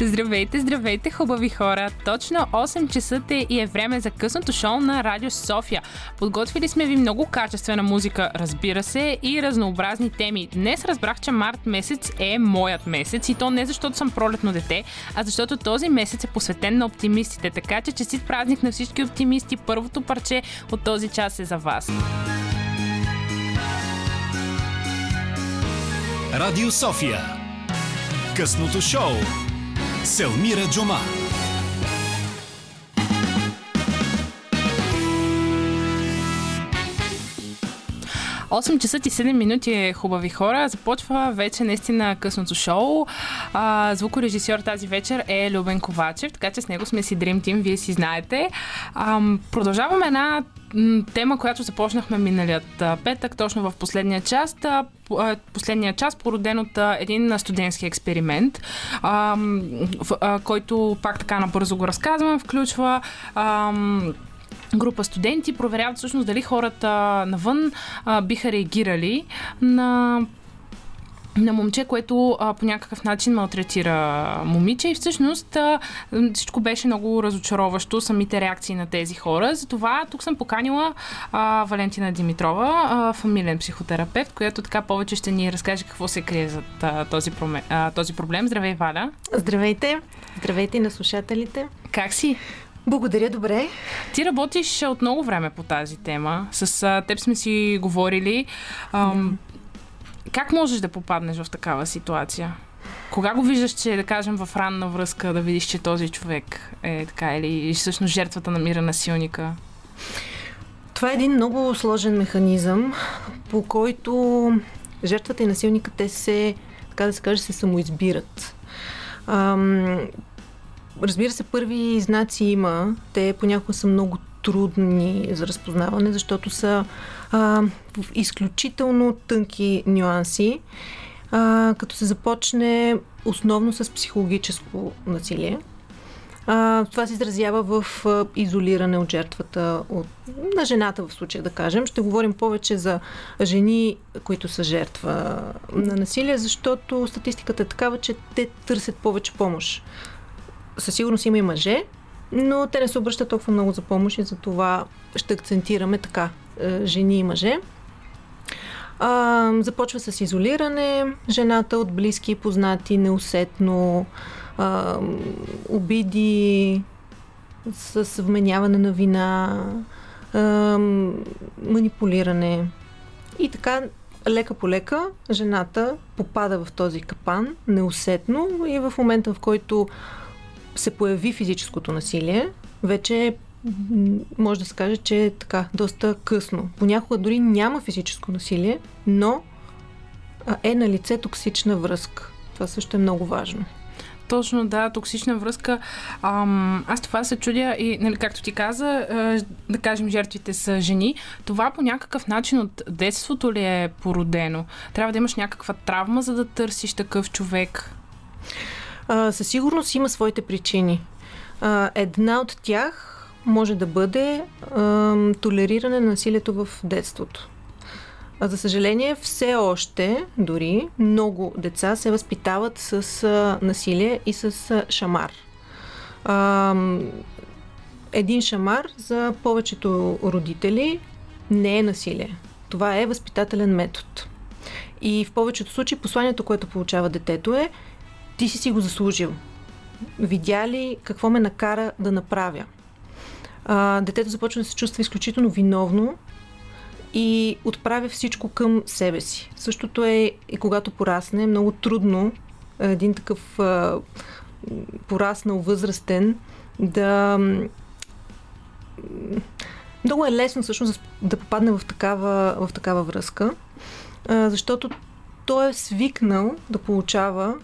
Здравейте, здравейте, хубави хора! Точно 8 часа е и е време за късното шоу на Радио София. Подготвили сме ви много качествена музика, разбира се, и разнообразни теми. Днес разбрах, че март месец е моят месец и то не защото съм пролетно дете, а защото този месец е посветен на оптимистите. Така че честит празник на всички оптимисти. Първото парче от този час е за вас. Радио София. Късното шоу Селмира Джума. Осем часа и 7 минути е хубави хора. Започва вече наистина късното шоу. А, звукорежисьор тази вечер е Любен Ковачев, така че с него сме си Dream Team, вие си знаете. А, продължаваме една тема, която започнахме миналият петък, точно в последния част. Последния час, породен от един студентски експеримент, който пак така набързо го разказвам, включва група студенти проверяват всъщност дали хората навън биха реагирали на на момче, което а, по някакъв начин малтретира момиче и всъщност а, всичко беше много разочароващо, самите реакции на тези хора. Затова тук съм поканила а, Валентина Димитрова, а, фамилен психотерапевт, която така повече ще ни разкаже какво се крие за този, а, този проблем. Здравей, Валя! Здравейте! Здравейте на слушателите! Как си? Благодаря, добре. Ти работиш от много време по тази тема. С а, теб сме си говорили. Ам, как можеш да попаднеш в такава ситуация? Кога го виждаш, че, да кажем, в ранна връзка, да видиш, че този човек е така или всъщност жертвата намира насилника? Това е един много сложен механизъм, по който жертвата и насилника те се, така да се каже, се самоизбират. Ам, разбира се, първи знаци има. Те понякога са много трудни за разпознаване, защото са а, в изключително тънки нюанси, а, като се започне основно с психологическо насилие. А, това се изразява в а, изолиране от жертвата, от, на жената в случая да кажем. Ще говорим повече за жени, които са жертва на насилие, защото статистиката е такава, че те търсят повече помощ. Със сигурност има и мъже, но те не се обръщат толкова много за помощ и за това ще акцентираме така жени и мъже. А, започва с изолиране, жената от близки и познати, неусетно, а, обиди, с вменяване на вина, а, манипулиране. И така, лека по лека, жената попада в този капан, неусетно и в момента, в който се появи физическото насилие, вече може да се каже, че е така доста късно. Понякога дори няма физическо насилие, но е на лице токсична връзка. Това също е много важно. Точно, да, токсична връзка. Ам, аз това се чудя и, нали, както ти каза, е, да кажем, жертвите са жени. Това по някакъв начин от детството ли е породено? Трябва да имаш някаква травма, за да търсиш такъв човек? А, със сигурност има своите причини. А, една от тях може да бъде а, толериране на насилието в детството. А за съжаление, все още, дори, много деца се възпитават с а, насилие и с а, шамар. А, един шамар за повечето родители не е насилие. Това е възпитателен метод. И в повечето случаи посланието, което получава детето е ти си си го заслужил. Видя ли какво ме накара да направя? А, детето започва да се чувства изключително виновно и отправя всичко към себе си. Същото е и когато порасне. Много трудно един такъв а, пораснал възрастен да. Много е лесно всъщност да попадне в такава, в такава връзка, защото той е свикнал да получава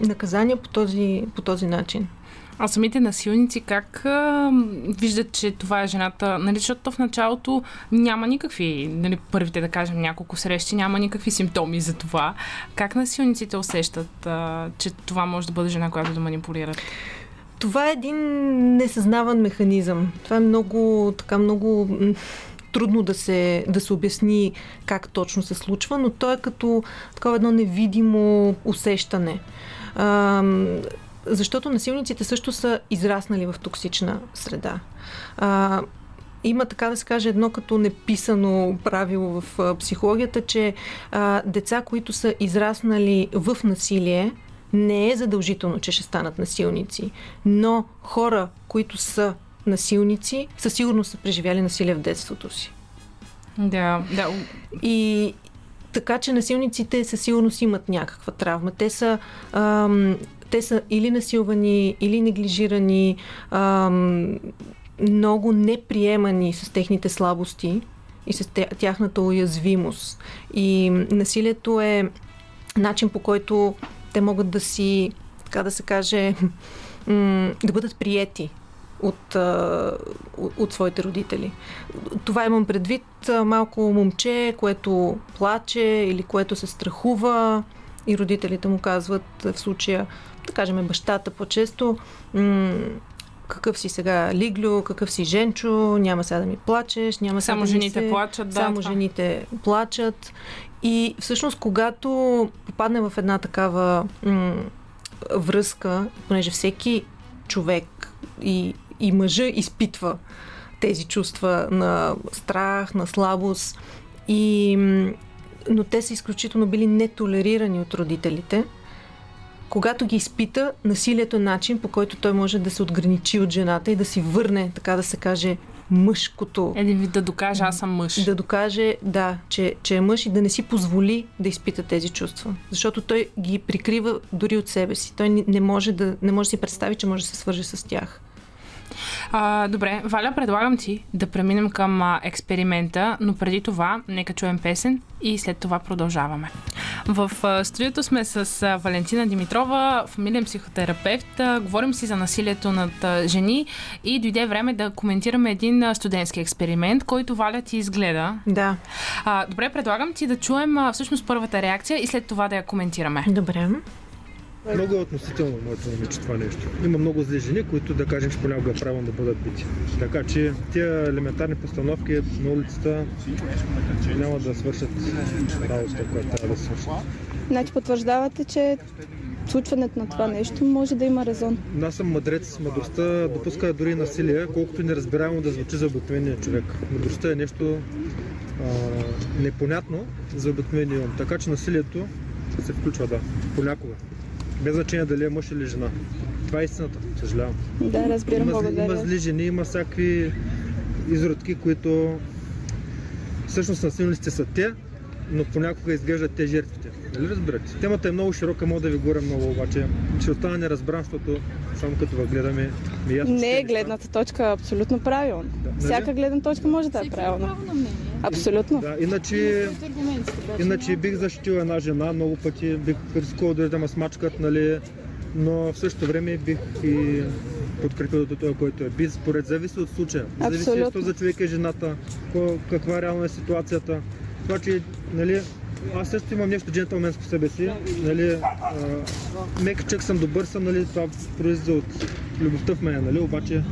наказания по този, по този начин. А самите насилници как а, виждат, че това е жената? Нали, защото в началото няма никакви, нали, първите да кажем няколко срещи, няма никакви симптоми за това. Как насилниците усещат, а, че това може да бъде жена, която да манипулират? Това е един несъзнаван механизъм. Това е много, така много трудно да се, да се обясни как точно се случва, но то е като такова едно невидимо усещане. А, защото насилниците също са израснали в токсична среда. А, има, така да се каже, едно като неписано правило в а, психологията, че а, деца, които са израснали в насилие, не е задължително, че ще станат насилници, но хора, които са насилници, със сигурност са преживяли насилие в детството си. Да, да. И така, че насилниците със сигурност имат някаква травма. Те са, ам, те са или насилвани, или неглижирани, ам, много неприемани с техните слабости и с тяхната уязвимост. И насилието е начин по който те могат да си, така да се каже, да бъдат приети от, от, своите родители. Това имам предвид малко момче, което плаче или което се страхува и родителите му казват в случая, да кажем бащата по-често, какъв си сега Лиглю, какъв си Женчо, няма сега да ми плачеш, няма сега Само да жените се... плачат, да. Само това. жените плачат. И всъщност, когато попадне в една такава м- връзка, понеже всеки човек и, и мъжа изпитва тези чувства на страх, на слабост, и, но те са изключително били нетолерирани от родителите – когато ги изпита, насилието е начин по който той може да се отграничи от жената и да си върне, така да се каже, мъжкото. Един вид да докаже, аз съм мъж. Да докаже, да, че, че е мъж и да не си позволи да изпита тези чувства. Защото той ги прикрива дори от себе си. Той не може да, не може да си представи, че може да се свържи с тях. А, добре, Валя, предлагам ти да преминем към а, експеримента, но преди това нека чуем песен и след това продължаваме. В а, студиото сме с а, Валентина Димитрова, фамилиен психотерапевт. А, говорим си за насилието над а, жени и дойде време да коментираме един а, студентски експеримент, който Валя ти изгледа. Да. А, добре, предлагам ти да чуем а, всъщност първата реакция и след това да я коментираме. Добре. Много е относително моето момиче това нещо. Има много зли жени, които да кажем, че понякога е правилно да бъдат бити. Така че тия елементарни постановки на улицата няма да свършат работата, която трябва да свършат. Значи потвърждавате, че случването на това нещо може да има резон. Аз съм мъдрец. Мъдростта допуска дори насилие, колкото неразбираемо да звучи за обикновения човек. Мъдростта е нещо а, непонятно за обикновения. Така че насилието се включва, да, понякога. Без значение дали е мъж или жена. Това е истината, съжалявам. Да, разбирам, има, благодаря. Има зли жени, има всякакви изродки, които всъщност насилниците са те, но понякога изглеждат те жертвите. Нали разбирате? Темата е много широка, мога да ви говоря много, обаче ще остана неразбран, защото само като ви гледаме ми е ясно. Не е гледната точка абсолютно правилна. Да, нали? Всяка гледна точка може да е правилна. Абсолютно. Да, иначе, иначе бих защитил една жена много пъти, бих рискувал да ме смачкат, нали, но в същото време бих и подкрепил до това, който е. Би, според зависи от случая. Зависи от за човек е жената, каква реално е ситуацията. Това, че, нали, аз също имам нещо джентълменско в себе си. Нали, мек чек съм добър съм, нали, това произлиза от любовта в мен, нали, обаче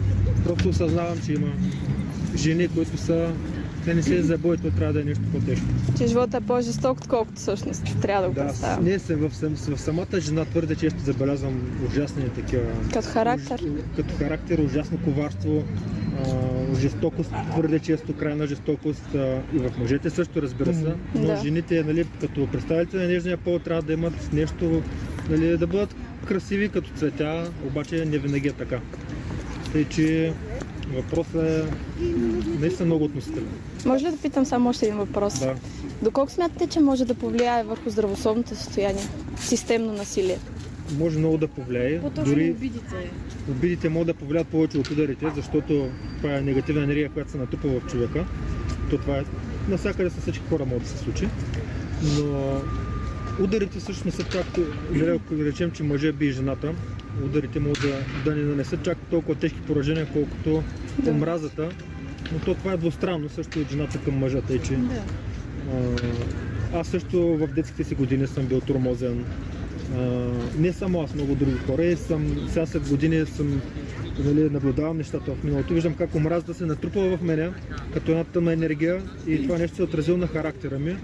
просто осъзнавам, че има жени, които са да не се забой, то трябва да е нещо по-тежко. Че живота е по-жесток, отколкото всъщност трябва да го да, представям. Не, в, в, в, самата жена твърде често забелязвам ужасни такива... Като характер? Уж, като характер, ужасно коварство, а, жестокост, твърде често крайна жестокост а, и в мъжете също, разбира се. Но да. жените, нали, като представители на нежния пол, трябва да имат нещо, нали, да бъдат красиви като цветя, обаче не винаги е така. Тъй, че Въпросът е наистина много относителен. Може ли да питам само още един въпрос? Да. Доколко смятате, че може да повлияе върху здравословното състояние системно насилие? Може много да повлияе. Дори обидите. Обидите могат да повлият повече от ударите, защото това е негативна енергия, която се натрупа в човека. То това е навсякъде с всички хора може да се случи. Но ударите всъщност не са както, ако речем, че мъже би жената, ударите му да, да не нанесат чак толкова тежки поражения, колкото да. омразата. Но то това е двустранно, също от жената към мъжата. И че, да. а, аз също в детските си години съм бил тормозен. А, не само аз, много други хора. И съм, сега след години съм нали, наблюдавам нещата в миналото, виждам как омразата се натрупва в мене като една тъмна енергия и това нещо се е отразило на характера ми.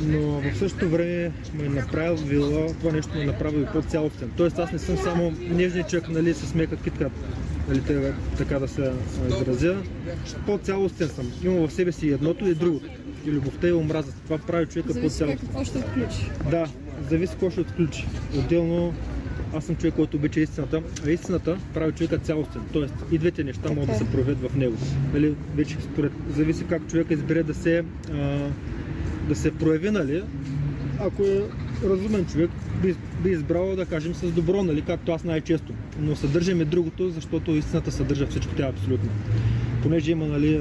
Но в същото време ме е направило, това нещо ме е направило и по-цялостен. Тоест аз не съм само нежният човек нали, с мека китка, нали, така да се изразя. По-цялостен съм. Имам в себе си едното и другото. И любовта и омразата. Това прави човека по-цялостен. какво ще отключи. Да, зависи какво ще отключи. Отделно аз съм човек, който обича истината, а истината прави човека цялостен. Тоест и двете неща okay. могат да се проявят в него. Нали, вече според, зависи как човек избере да се, а, да се прояви, нали, ако е разумен човек, би, би избрал да кажем с добро, нали, както аз най-често. Но съдържаме другото, защото истината съдържа всичко, тя абсолютно понеже има нали,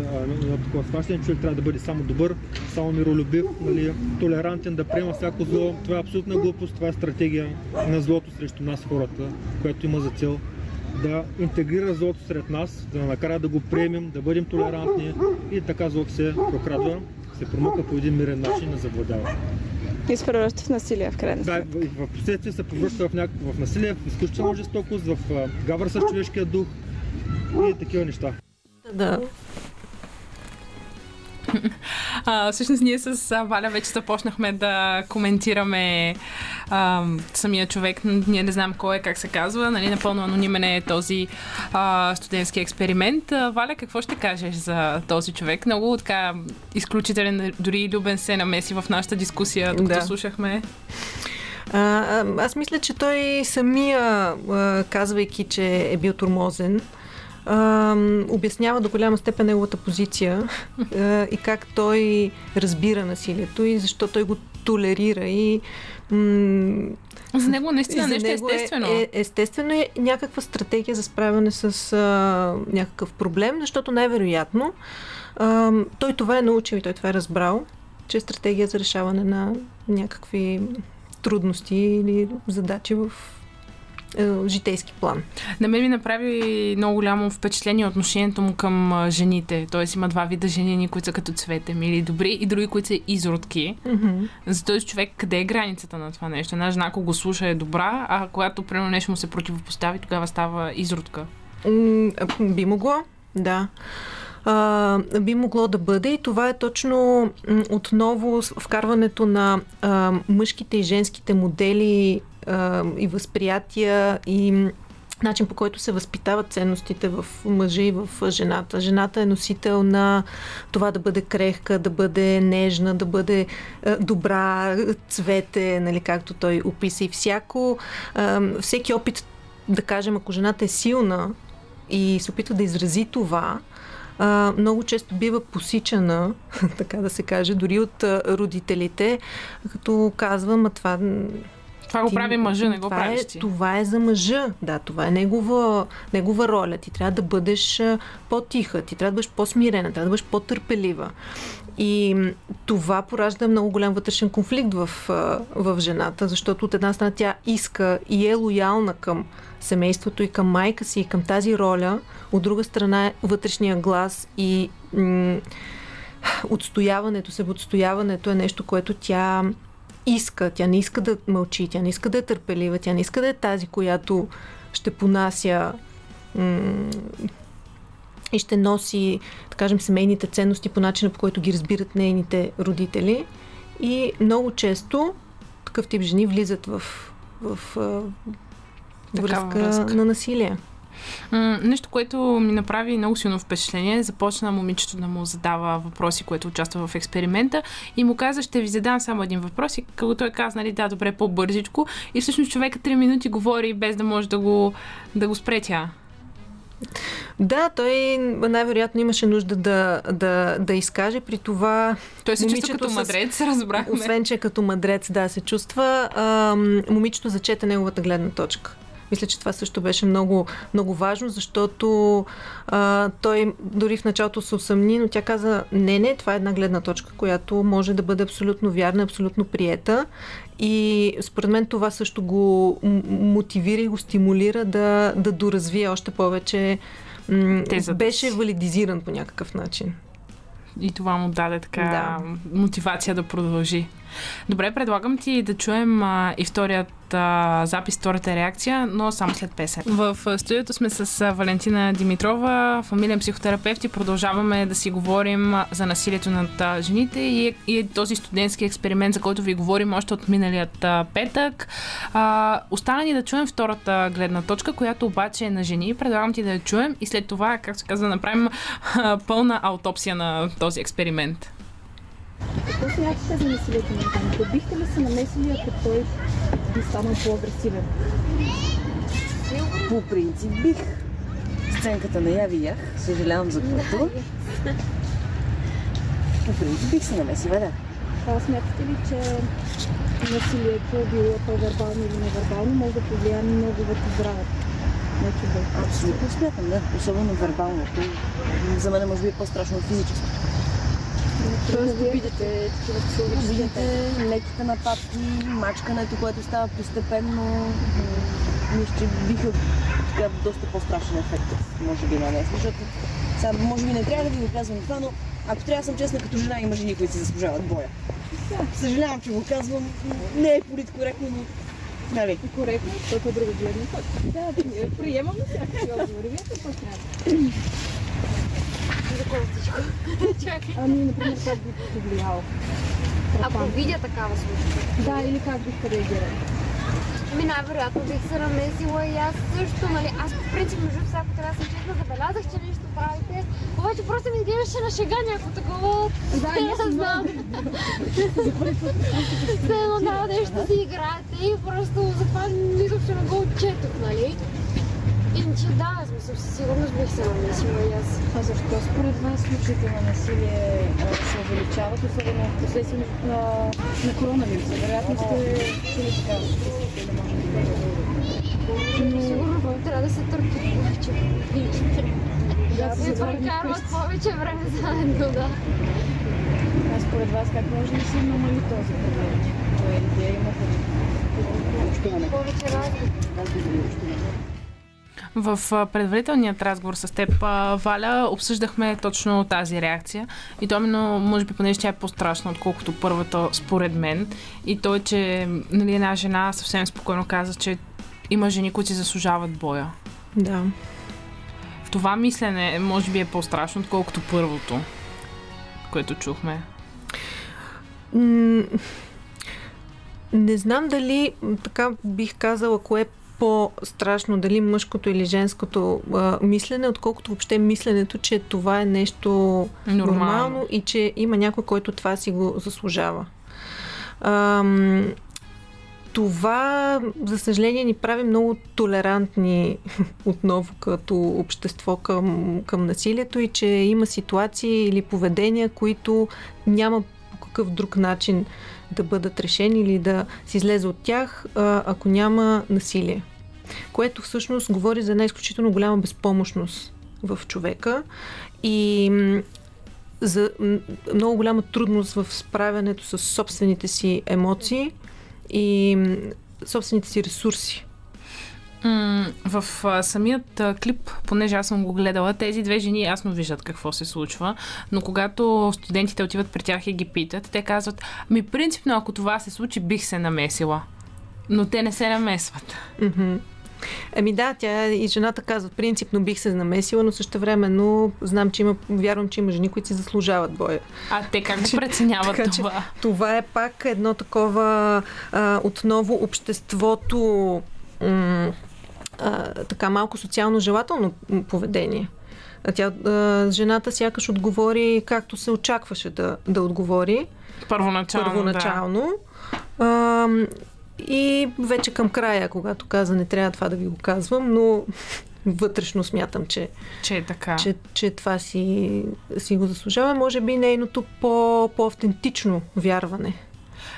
такова схващане, човек трябва да бъде само добър, само миролюбив, нали, толерантен, да приема всяко зло. Това е абсолютна глупост, това е стратегия на злото срещу нас хората, която има за цел да интегрира злото сред нас, да накара да го приемем, да бъдем толерантни и така злото се прокрадва, се промъка по един мирен начин и завладява. И се превръща в насилие в крайна Да, в, в последствие се превръща в, в насилие, в изключителна жестокост, в гавър с човешкия дух и такива неща. Да. А, всъщност ние с Валя вече започнахме да коментираме а, самия човек. Ние не знам кой е, как се казва. Нали, напълно анонимен е този а, студентски експеримент. А, Валя, какво ще кажеш за този човек? Много така изключителен, дори Любен се намеси в нашата дискусия, докато да. слушахме. А, аз мисля, че той самия, казвайки, че е бил турмозен, а, обяснява до голяма степен неговата позиция а, и как той разбира насилието и защо той го толерира и м- за него наистина за нещо него естествено. Е, е, естествено е някаква стратегия за справяне с а, някакъв проблем, защото най-вероятно а, той това е научил и той това е разбрал, че е стратегия за решаване на някакви трудности или задачи в е, житейски план. На мен ми направи много голямо впечатление отношението му към жените. Тоест има два вида жени, които са като цвете или добри и други, които са изродки. Mm-hmm. За този човек къде е границата на това нещо? Една жена, ако го слуша е добра, а когато примерно нещо му се противопостави, тогава става изродка. Mm, би могло, да. А, би могло да бъде и това е точно отново вкарването на а, мъжките и женските модели а, и възприятия и начин по който се възпитават ценностите в мъжа и в жената. Жената е носител на това да бъде крехка, да бъде нежна, да бъде а, добра, цвете, нали, както той описа. И всяко, а, всеки опит, да кажем, ако жената е силна и се опитва да изрази това, а, много често бива посичана, така да се каже, дори от родителите, като казвам, а това това го прави мъжа, не го това правиш е, ти. Това е за мъжа, да, това е негова, негова роля. Ти трябва да бъдеш по-тиха, ти трябва да бъдеш по-смирена, трябва да бъдеш по-търпелива. И това поражда много голям вътрешен конфликт в, в жената, защото от една страна тя иска и е лоялна към семейството и към майка си и към тази роля, от друга страна е вътрешния глас и м- отстояването, себеотстояването е нещо, което тя иска. Тя не иска да мълчи, тя не иска да е търпелива, тя не иска да е тази, която ще понася м- и ще носи, да кажем, семейните ценности по начина, по който ги разбират нейните родители. И много често такъв тип жени влизат в, в, в връзка, връзка на насилие. М- нещо, което ми направи много силно впечатление, започна момичето да му задава въпроси, което участва в експеримента и му каза, ще ви задам само един въпрос и като той каза, нали, да, добре, по-бързичко и всъщност човека 3 минути говори без да може да го, да го спре тя. Да, той най-вероятно имаше нужда да, да, да изкаже. При това. Той се чувства като мъдрец, разбрахме. Освен, че като мъдрец, да, се чувства. Ам, момичето зачете неговата гледна точка. Мисля, че това също беше много, много важно, защото а, той дори в началото се усъмни, но тя каза, не, не, това е една гледна точка, която може да бъде абсолютно вярна, абсолютно приета. И според мен това също го мотивира и го стимулира да, да доразвие още повече. М- беше валидизиран по някакъв начин. И това му даде така да. мотивация да продължи. Добре, предлагам ти да чуем а, и вторият а, запис, втората реакция, но само след песен. В студиото сме с Валентина Димитрова, фамилен психотерапевт и продължаваме да си говорим за насилието над жените и, и този студентски експеримент, за който ви говорим още от миналият петък. А, остана ни да чуем втората гледна точка, която обаче е на жени. Предлагам ти да я чуем и след това, как се казва, направим а, пълна аутопсия на този експеримент. Какво смятате за насилието на жените? Бихте ли се намесили, ако той би станал по-агресивен? По принцип бих. Сценката не я видях, съжалявам за което. По принцип бих се намесила, да. А смятате ли, че насилието, било то вербално или невербално, може да повлияе много върху здравето на? Абсолютно смятам, да. Особено вербалното. За мен може би е по-страшно от физическото. Тоест, обидите такива псове, Видите леките нападки, мачкането, което става постепенно. Мисля, че биха така доста по-страшен ефект, може би на нея. Защото сега, може би не трябва да ви го казвам това, но ако трябва да съм честна, като жена има жени, които си заслужават боя. Съжалявам, че го казвам. Не е политкоректно, но... Нали? коректно, защото е друга гледна точка. Да, да, ние приемаме всякакви отговори. Вие какво смятате? Ами, например, как би повлияло? Ако видя такава случка. Да, или как бихте реагирали? Ми най-вероятно бих се намесила и аз също, нали? Аз по принцип между всяко трябва да съм честна, забелязах, че нещо правите. Обаче просто ми изглеждаше на шега някакво такова. Да, не знам. Все едно да, нещо си играете и просто затова изобщо не го отчетох, нали? Иначе да, смисъл, със сигурност бих се намесила и аз. А защо според вас случаите на насилие се увеличават, особено в последствие на, на коронавируса? Вероятно сте чули така да Сигурно трябва да се търпи повече. Да, се прекарват повече време заедно, да. А според вас как може да се намали този проблем? Кое идея имате? Повече разговор. В предварителният разговор с теб, Валя, обсъждахме точно тази реакция. И то именно, може би, понеже тя е по-страшна, отколкото първата, според мен. И то е, че нали, една жена съвсем спокойно каза, че има жени, които си заслужават боя. Да. Това мислене, може би, е по-страшно, отколкото първото, което чухме. Не знам дали така бих казала кое е по-страшно, дали мъжкото или женското а, мислене, отколкото въобще мисленето, че това е нещо Нормално. нормално и че има някой, който това си го заслужава. Ам, това, за съжаление, ни прави много толерантни отново като общество към, към насилието и че има ситуации или поведения, които няма по какъв друг начин да бъдат решени или да се излезе от тях, а, ако няма насилие. Което всъщност говори за една изключително голяма безпомощност в човека и за много голяма трудност в справянето с собствените си емоции и собствените си ресурси. В а, самият а, клип, понеже аз съм го гледала, тези две жени ясно виждат какво се случва, но когато студентите отиват при тях и ги питат, те казват, ми принципно ако това се случи, бих се намесила. Но те не се намесват. Мгм. Еми да, тя и жената казва, принципно бих се намесила, но също времено знам, че има, вярвам, че има жени, които си заслужават боя. А те как го преценяват Така че това? това е пак едно такова а, отново обществото м, а, така малко социално желателно поведение. А тя, а, жената сякаш отговори както се очакваше да, да отговори Първоначално, първоначално. А, и вече към края, когато каза не трябва това да ви го казвам, но вътрешно смятам, че. Че е така. че, че това си, си го заслужава. Може би нейното по, по-автентично вярване.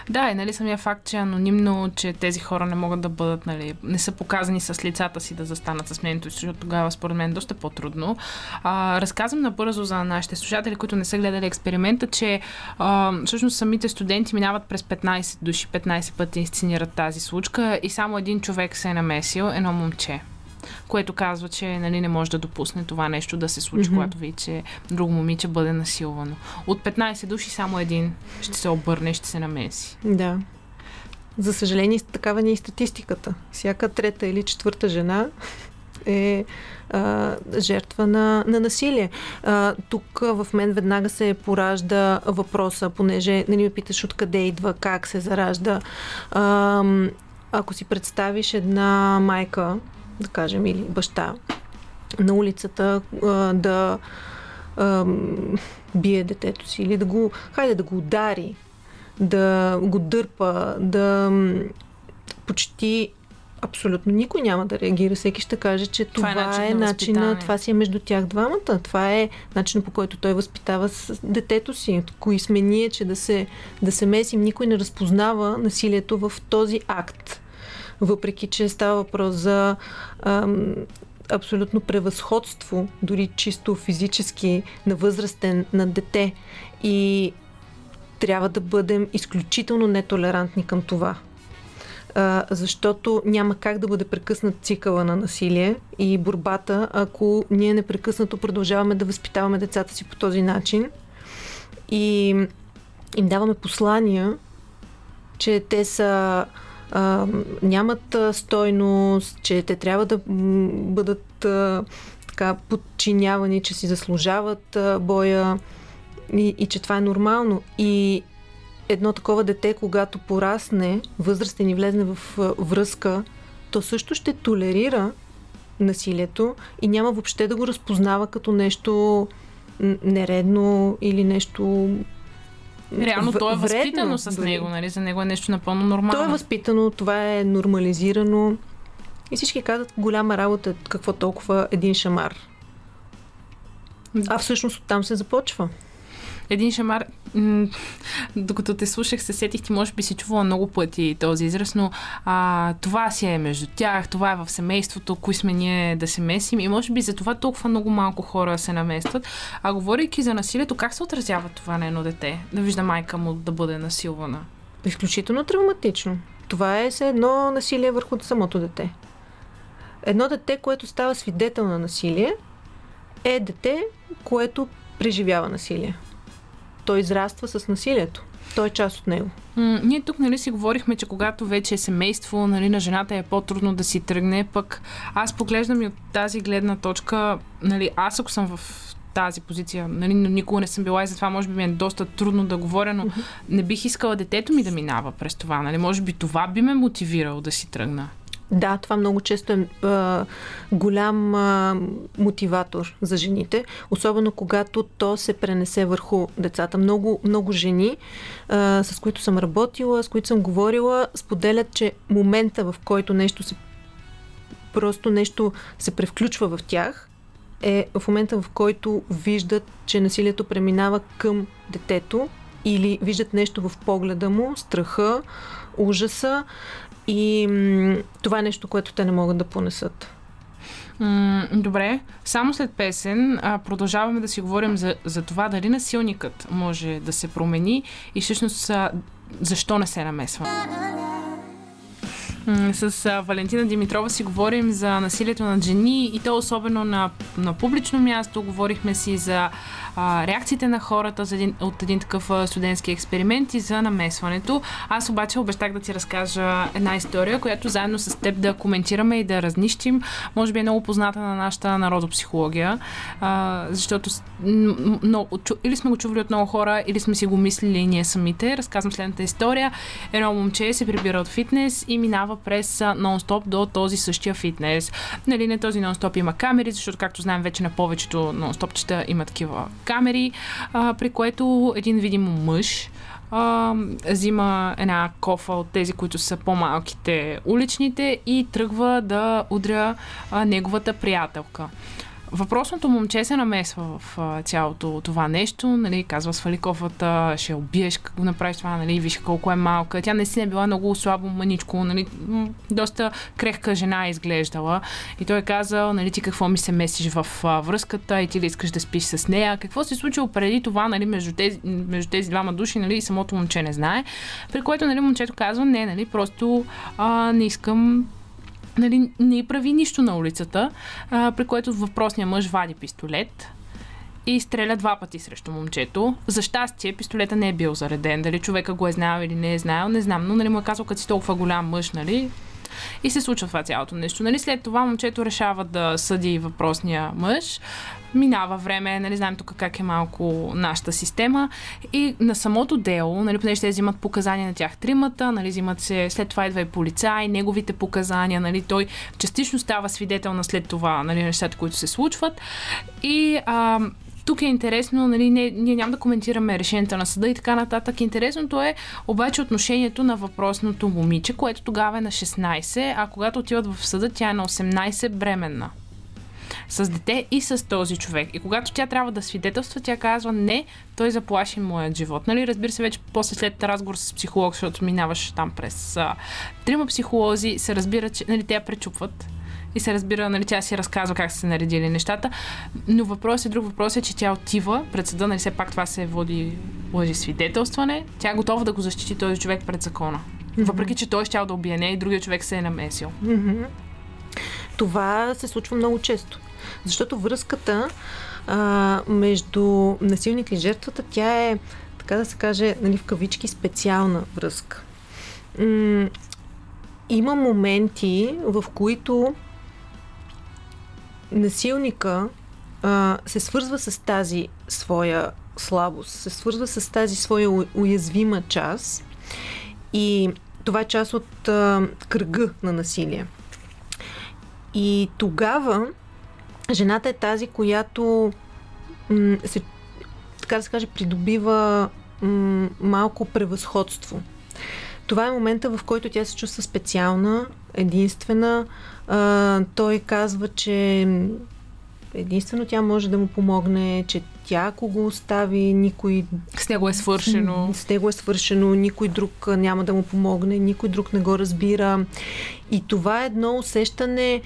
Да, и нали самия факт, че е анонимно, че тези хора не могат да бъдат, нали, не са показани с лицата си да застанат с мнението си, защото тогава според мен е доста по-трудно. А, разказвам набързо за нашите слушатели, които не са гледали експеримента, че а, всъщност самите студенти минават през 15 души, 15 пъти инсценират тази случка и само един човек се е намесил, едно момче. Което казва, че нали, не може да допусне това нещо да се случи, mm-hmm. когато види, че друго момиче бъде насилвано. От 15 души само един ще се обърне, ще се намеси. Да. За съжаление, такава ни е и статистиката. Всяка трета или четвърта жена е а, жертва на, на насилие. А, тук в мен веднага се поражда въпроса, понеже нали ме питаш откъде идва, как се заражда. А, ако си представиш една майка, да кажем, или баща на улицата а, да а, бие детето си или да го, хайде да го удари, да го дърпа, да почти абсолютно никой няма да реагира. Всеки ще каже, че това, това е, начин е начина, това си е между тях двамата. Това е начин по който той възпитава с детето си. Кои сме ние, че да се, да се месим. Никой не разпознава насилието в този акт. Въпреки, че става въпрос за ам, абсолютно превъзходство, дори чисто физически, на възрастен, на дете. И трябва да бъдем изключително нетолерантни към това а, защото няма как да бъде прекъснат цикъла на насилие и борбата, ако ние непрекъснато продължаваме да възпитаваме децата си по този начин и им даваме послания, че те са нямат стойност, че те трябва да бъдат така подчинявани, че си заслужават боя и, и че това е нормално. И едно такова дете, когато порасне, възрастен и влезне в връзка, то също ще толерира насилието и няма въобще да го разпознава като нещо нередно или нещо Реално в, то е възпитано вредно, с дори. него, нали? За него е нещо напълно нормално. То е възпитано, това е нормализирано. И всички казват, голяма работа какво толкова един шамар. А всъщност оттам се започва един шамар, докато те слушах, се сетих, ти може би си чувала много пъти този израз, но а, това си е между тях, това е в семейството, кои сме ние да се месим и може би за това толкова много малко хора се наместват. А говорейки за насилието, как се отразява това на едно дете? Да вижда майка му да бъде насилвана? Изключително травматично. Това е се едно насилие върху самото дете. Едно дете, което става свидетел на насилие, е дете, което преживява насилие той израства с насилието. Той е част от него. М- ние тук нали си говорихме, че когато вече е семейство, нали, на жената е по-трудно да си тръгне, пък аз поглеждам и от тази гледна точка, нали, аз ако съм в тази позиция, нали, никога не съм била и затова може би ми е доста трудно да говоря, но не бих искала детето ми да минава през това. Нали? Може би това би ме мотивирало да си тръгна. Да, това много често е а, голям а, мотиватор за жените, особено когато то се пренесе върху децата. Много, много жени, а, с които съм работила, с които съм говорила, споделят, че момента, в който нещо се просто нещо се превключва в тях, е в момента, в който виждат, че насилието преминава към детето или виждат нещо в погледа му, страха, ужаса и м- това е нещо, което те не могат да понесат. добре, само след песен продължаваме да си говорим за, за това дали насилникът може да се промени и всъщност защо не се намесва. С Валентина Димитрова си говорим за насилието над жени и то особено на, на публично място. Говорихме си за а, реакциите на хората за един, от един такъв студентски експеримент и за намесването. Аз обаче обещах да ти разкажа една история, която заедно с теб да коментираме и да разнищим. Може би е много позната на нашата народопсихология, а, защото но, или сме го чували от много хора, или сме си го мислили ние самите. Разказвам следната история. Едно момче се прибира от фитнес и минава през нон-стоп до този същия фитнес. Нали, не този нон-стоп има камери, защото, както знаем, вече на повечето нон-стопчета има такива камери, а, при което един видим мъж а, взима една кофа от тези, които са по-малките уличните и тръгва да удря а, неговата приятелка. Въпросното момче се намесва в а, цялото това нещо, нали, казва свали кофата, ще убиеш, как го направиш това, нали, виж колко е малка. Тя не си не била много слабо маничко, нали, доста крехка жена е изглеждала. И той е казал, нали, ти какво ми се месиш в а, връзката и ти ли искаш да спиш с нея. Какво се е случило преди това, нали, между тези, между тези двама души, нали, и самото момче не знае. При което, нали, момчето казва, не, нали, просто а, не искам нали, не прави нищо на улицата, а, при което въпросният мъж вади пистолет и стреля два пъти срещу момчето. За щастие, пистолета не е бил зареден. Дали човека го е знаел или не е знаел, не знам. Но нали, му е казал, като си толкова голям мъж, нали, и се случва това цялото нещо. Нали? След това момчето решава да съди въпросния мъж. Минава време, нали знаем тук как е малко нашата система. И на самото дело, нали, понеже те взимат показания на тях тримата, нали, взимат се, след това идва и полицай, неговите показания, нали, той частично става свидетел на след това нали, нещата, които се случват. И а, тук е интересно, нали, не, ние няма да коментираме решенията на съда и така нататък. Интересното е обаче отношението на въпросното момиче, което тогава е на 16, а когато отиват в съда, тя е на 18 бременна с дете и с този човек. И когато тя трябва да свидетелства, тя казва не, той заплаши моят живот. Нали, разбира се, вече после след разговор с психолог, защото минаваш там през а, трима психолози, се разбира, че нали, те я пречупват и се разбира, нали, тя си разказва как са се наредили нещата. Но въпрос е друг въпрос е, че тя отива пред съда, нали все пак това се води лъжи свидетелстване. Тя е готова да го защити този човек пред закона. Mm-hmm. Въпреки, че той ще да убие не и другия човек се е намесил. Mm-hmm. Това се случва много често. Защото връзката а, между насилник и жертвата, тя е, така да се каже, нали, в кавички, специална връзка. М- има моменти, в които насилника а, се свързва с тази своя слабост, се свързва с тази своя уязвима част и това е част от а, кръга на насилие. И тогава жената е тази, която м- се, така да се каже, придобива м- малко превъзходство. Това е момента, в който тя се чувства специална, единствена. А, той казва, че единствено тя може да му помогне, че тя, ако го остави, никой... С него е свършено. С него е свършено, никой друг няма да му помогне, никой друг не го разбира. И това е едно усещане,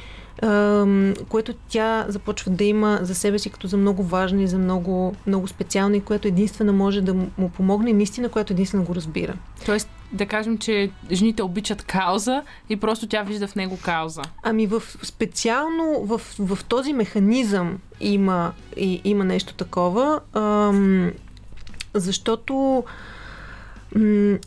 което тя започва да има за себе си като за много важно и за много, много специално и което единствено може да му помогне, наистина, което единствено го разбира. Тоест, да кажем, че жените обичат кауза и просто тя вижда в него кауза. Ами в, специално в, в този механизъм има, и, има нещо такова, ам, защото м,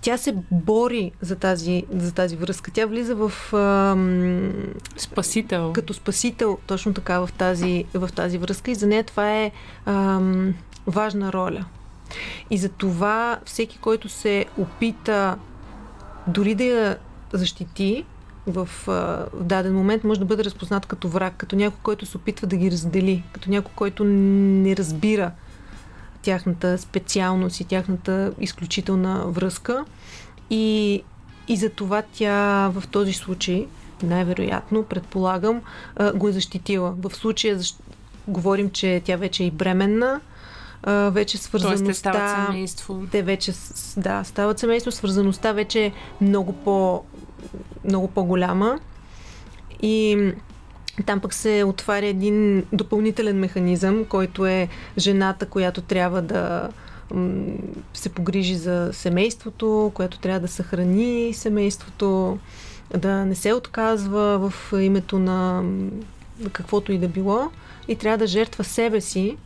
тя се бори за тази, за тази връзка. Тя влиза в... Ам, спасител. Като спасител, точно така, в тази, в тази връзка. И за нея това е ам, важна роля. И за това всеки, който се опита дори да я защити в, в даден момент, може да бъде разпознат като враг, като някой, който се опитва да ги раздели, като някой, който не разбира тяхната специалност и тяхната изключителна връзка. И, и за това тя в този случай, най-вероятно, предполагам, го е защитила. В случая защ... говорим, че тя вече е и бременна, вече свързаността... Тоест, те стават семейство. Те вече, да, стават семейство. Свързаността вече е много, по, много по-голяма. И там пък се отваря един допълнителен механизъм, който е жената, която трябва да се погрижи за семейството, която трябва да съхрани семейството, да не се отказва в името на каквото и да било и трябва да жертва себе си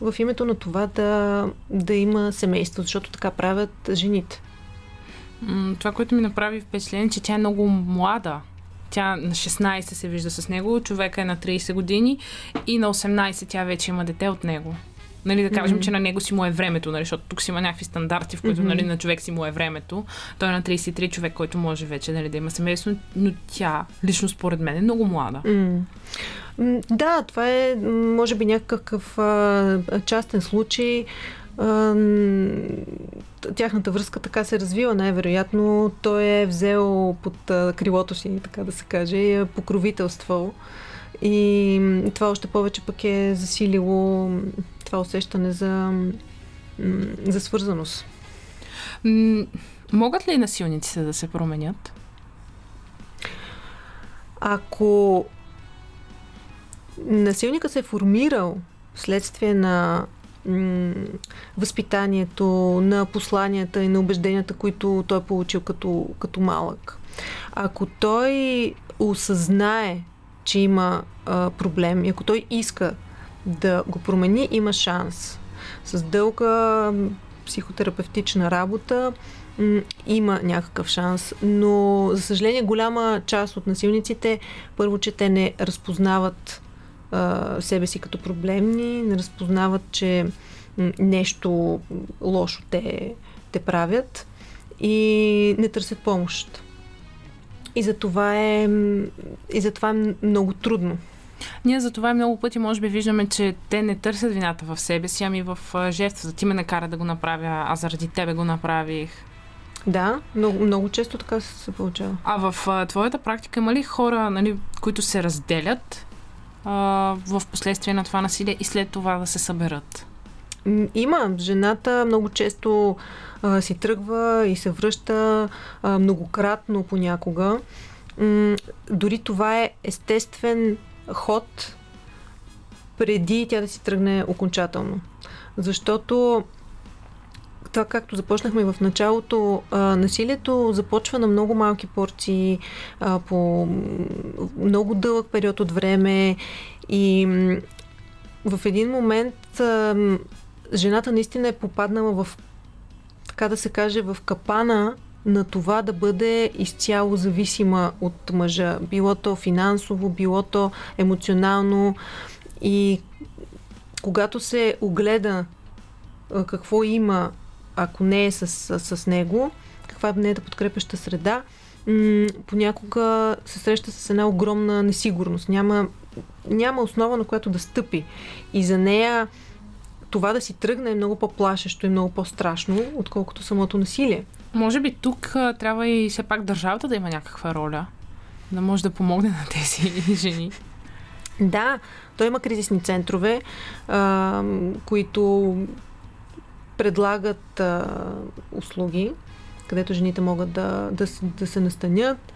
в името на това да, да има семейство, защото така правят жените. Това, което ми направи впечатление, че тя е много млада. Тя на 16 се вижда с него, човека е на 30 години и на 18 тя вече има дете от него. Нали, да кажем, mm-hmm. че на него си му е времето, нали, защото тук си има някакви стандарти, в които mm-hmm. нали, на човек си му е времето. Той е на 33 човек, който може вече нали, да има семейство, но тя, лично според мен, е много млада. Mm. Да, това е, може би, някакъв а, частен случай. Тяхната връзка така се развива. Най-вероятно той е взел под крилото си, така да се каже, и е. И това още повече пък е засилило това усещане за, за свързаност. Могат ли насилниците да се променят? Ако насилника се е формирал вследствие на м- възпитанието, на посланията и на убежденията, които той е получил като, като малък. Ако той осъзнае, че има а, проблем и ако той иска да го промени, има шанс. С дълга психотерапевтична работа има някакъв шанс, но за съжаление голяма част от насилниците първо, че те не разпознават а, себе си като проблемни, не разпознават, че нещо лошо те, те правят и не търсят помощ. И за това е, и за това е много трудно. Ние за това много пъти може би виждаме, че те не търсят вината в себе си, ами в жертвата. Ти ме накара да го направя, а заради тебе го направих. Да, много, много често така се получава. А в а, твоята практика има ли хора, нали, които се разделят а, в последствие на това насилие и след това да се съберат? Има. Жената много често а, си тръгва и се връща а, многократно понякога. М, дори това е естествен ход преди тя да си тръгне окончателно. Защото това, както започнахме в началото, насилието започва на много малки порции, по много дълъг период от време и в един момент жената наистина е попаднала в, така да се каже, в капана на това да бъде изцяло зависима от мъжа. Било то финансово, било то емоционално. И когато се огледа какво има, ако не е с, с, с него, каква е нейната подкрепеща среда, м- понякога се среща с една огромна несигурност. Няма, няма основа, на която да стъпи. И за нея това да си тръгне е много по-плашещо и много по-страшно, отколкото самото насилие. Може би тук а, трябва и все пак държавата да има някаква роля, да може да помогне на тези жени. Да, той има кризисни центрове, а, които предлагат а, услуги, където жените могат да, да, да се настанят.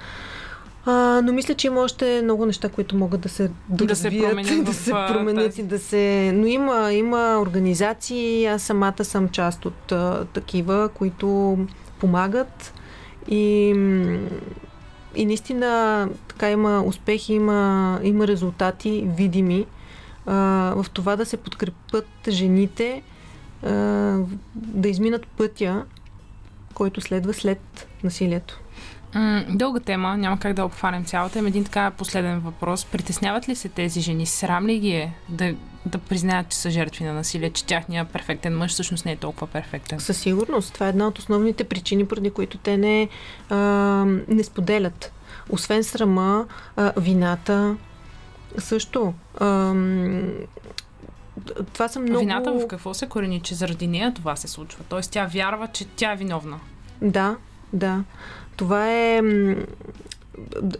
А, но мисля, че има още много неща, които могат да се Да се доразвият, променят да се променят тази. и да се... Но има, има организации, аз самата съм част от а, такива, които помагат и, и наистина така има успехи, има, има резултати видими а, в това да се подкрепят жените а, да изминат пътя, който следва след насилието. Дълга тема, няма как да обхванем цялата. Има един така последен въпрос. Притесняват ли се тези жени? Срам ли ги е да, да признаят, че са жертви на насилие, че тяхният перфектен мъж всъщност не е толкова перфектен? Със сигурност. Това е една от основните причини, поради които те не, а, не споделят. Освен срама, а, вината също. А, това са много... Вината в какво се корени, че заради нея това се случва? Тоест тя вярва, че тя е виновна. Да, да. Това е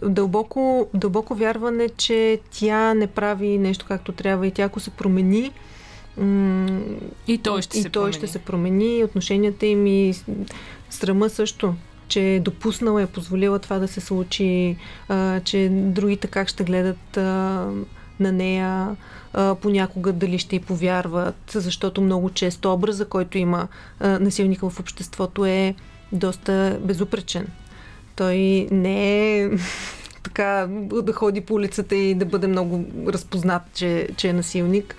дълбоко, дълбоко вярване, че тя не прави нещо както трябва и тя ако се промени, И той ще и се той промени. ще се промени, отношенията им и срама също, че е допуснала, е позволила това да се случи, а, че другите как ще гледат а, на нея, а, понякога дали ще й повярват, защото много често образа, който има а, насилника в обществото е доста безупречен. Той не е така да ходи по улицата и да бъде много разпознат, че, че е насилник.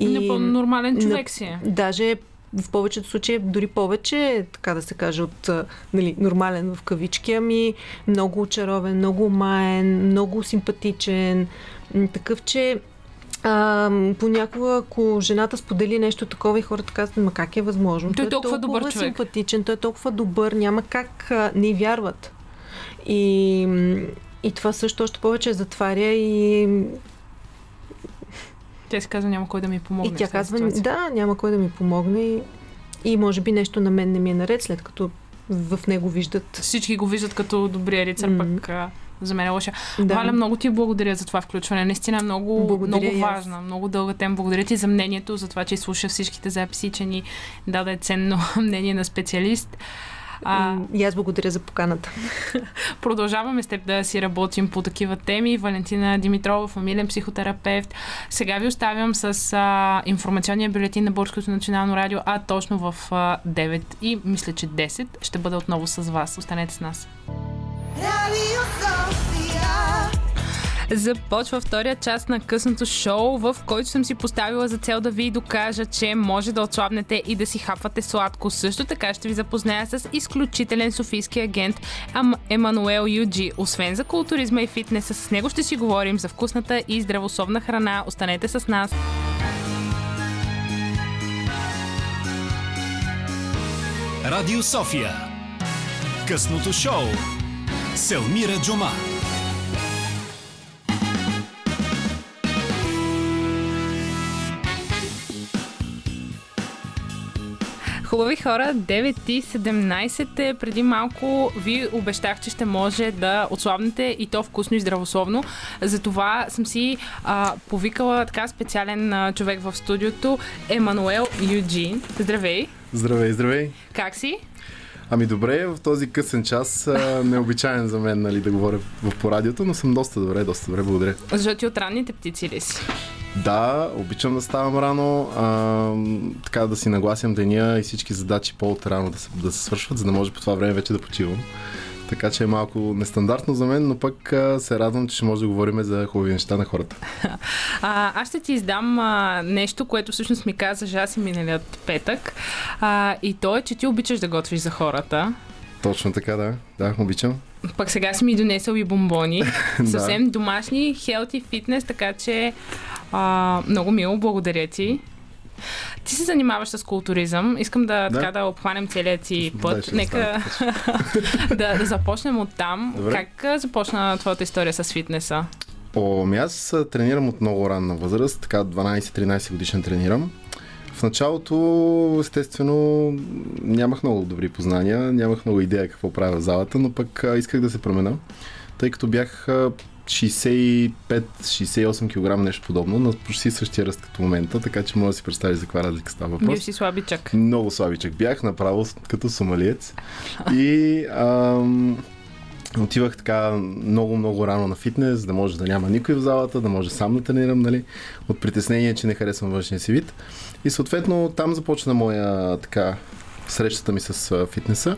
И... Напълно нормален на- човек си е. Даже в повечето случаи, дори повече, така да се каже, от нали, нормален в кавички, ами много очаровен, много маен, много симпатичен, такъв, че а, понякога, ако жената сподели нещо такова и хората казват, ма как е възможно? Той е толкова добър човек. симпатичен, той е толкова добър, няма как а, не вярват. И, и това също още повече затваря и Тя си казва, няма кой да ми помогне. и тя казва, ситуация. да, няма кой да ми помогне и, и може би нещо на мен не ми е наред, след като в него виждат. Всички го виждат като добрия рицар, М. пък а, за мен е лоша. Да. Валя, много ти благодаря за това включване. Наистина е много, Благодаря много аз. важна, много дълга тема. Благодаря ти за мнението, за това, че слуша всичките записи, че ни даде ценно мнение на специалист. А, И аз благодаря за поканата. продължаваме с теб да си работим по такива теми. Валентина Димитрова, фамилен психотерапевт. Сега ви оставям с а, информационния бюлетин на Българското национално радио, а точно в а, 9 и мисля, че 10 ще бъда отново с вас. Останете с нас. Radio Sofia. Започва втория част на късното шоу, в който съм си поставила за цел да ви докажа, че може да отслабнете и да си хапвате сладко. Също така ще ви запозная с изключителен софийски агент Ам Емануел Юджи. Освен за културизма и фитнеса, с него ще си говорим за вкусната и здравословна храна. Останете с нас! Радио София. Късното шоу. Селмира Джума. Хубави хора, 9 и 17 е. Преди малко ви обещах, че ще може да отслабнете и то вкусно и здравословно. Затова съм си а, повикала така специален а, човек в студиото, Емануел Юджин. Здравей! Здравей, здравей! Как си? Ами добре, в този късен час, а, необичайен за мен нали, да говоря в, по радиото, но съм доста добре, доста добре, благодаря. Защото ти от ранните птици ли си? Да, обичам да ставам рано, а, така да си нагласям деня и всички задачи по-от рано да се, да се свършват, за да може по това време вече да почивам. Така че е малко нестандартно за мен, но пък а, се радвам, че ще може да говорим за хубави неща на хората. А, аз ще ти издам а, нещо, което всъщност ми каза Жаси миналият петък. А, и то е, че ти обичаш да готвиш за хората. Точно така, да. Да, обичам. Пък сега си ми донесъл и бомбони. Съвсем домашни, хелти, фитнес, така че а, много мило, благодаря ти. Ти се занимаваш с културизъм. Искам да, Да. така, да обхванем целият ти път. ще Нека да, да започнем от там. Добре. Как започна твоята история с фитнеса? О, ами аз тренирам от много ранна възраст, така 12-13 годишен тренирам. В началото, естествено, нямах много добри познания, нямах много идея какво правя в залата, но пък исках да се променя, тъй като бях 65-68 кг, нещо подобно, на почти същия ръст като момента, така че може да си представиш за каква разлика става въпрос. Бил си слабичък. Много слабичък бях, направо като сомалиец. И ам, отивах така много-много рано на фитнес, да може да няма никой в залата, да може сам да тренирам, нали? От притеснение, че не харесвам външния си вид. И съответно там започна моя така срещата ми с фитнеса.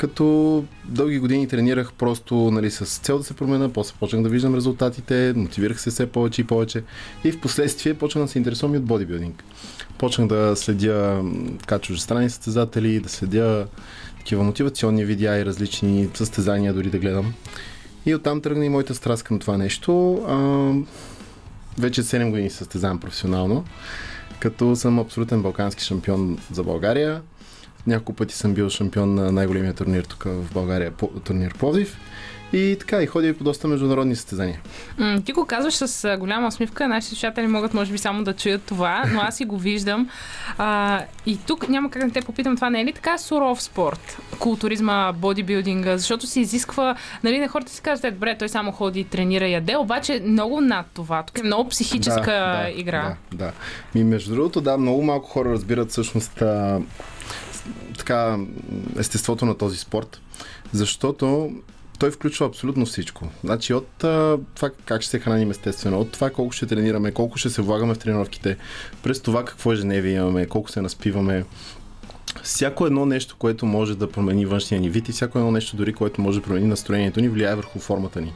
Като дълги години тренирах просто нали, с цел да се променя, после почнах да виждам резултатите, мотивирах се все повече и повече и в последствие почнах да се интересувам и от бодибилдинг. Почнах да следя така чужестранни състезатели, да следя такива мотивационни видеа и различни състезания дори да гледам. И оттам тръгна и моята страст към това нещо. А, вече 7 години състезавам професионално, като съм абсолютен балкански шампион за България. Няколко пъти съм бил шампион на най-големия турнир тук в България, по- турнир Пловдив. И така, и ходя и по доста международни състезания. М, ти го казваш с голяма усмивка. Нашите слушатели могат, може би, само да чуят това, но аз си го виждам. А, и тук няма как да те попитам, това не е ли така суров спорт? Културизма, бодибилдинга, защото се изисква, нали, на хората си казват, «Е, добре, той само ходи, тренира, яде, обаче много над това. Тук е много психическа игра. Да, да. Ми, между другото, да, много малко хора разбират всъщност така естеството на този спорт, защото той включва абсолютно всичко. Значи от а, това как ще се храним естествено, от това колко ще тренираме, колко ще се влагаме в тренировките, през това какво ежедневие имаме, колко се наспиваме, всяко едно нещо, което може да промени външния ни вид и всяко едно нещо дори, което може да промени настроението ни, влияе върху формата ни.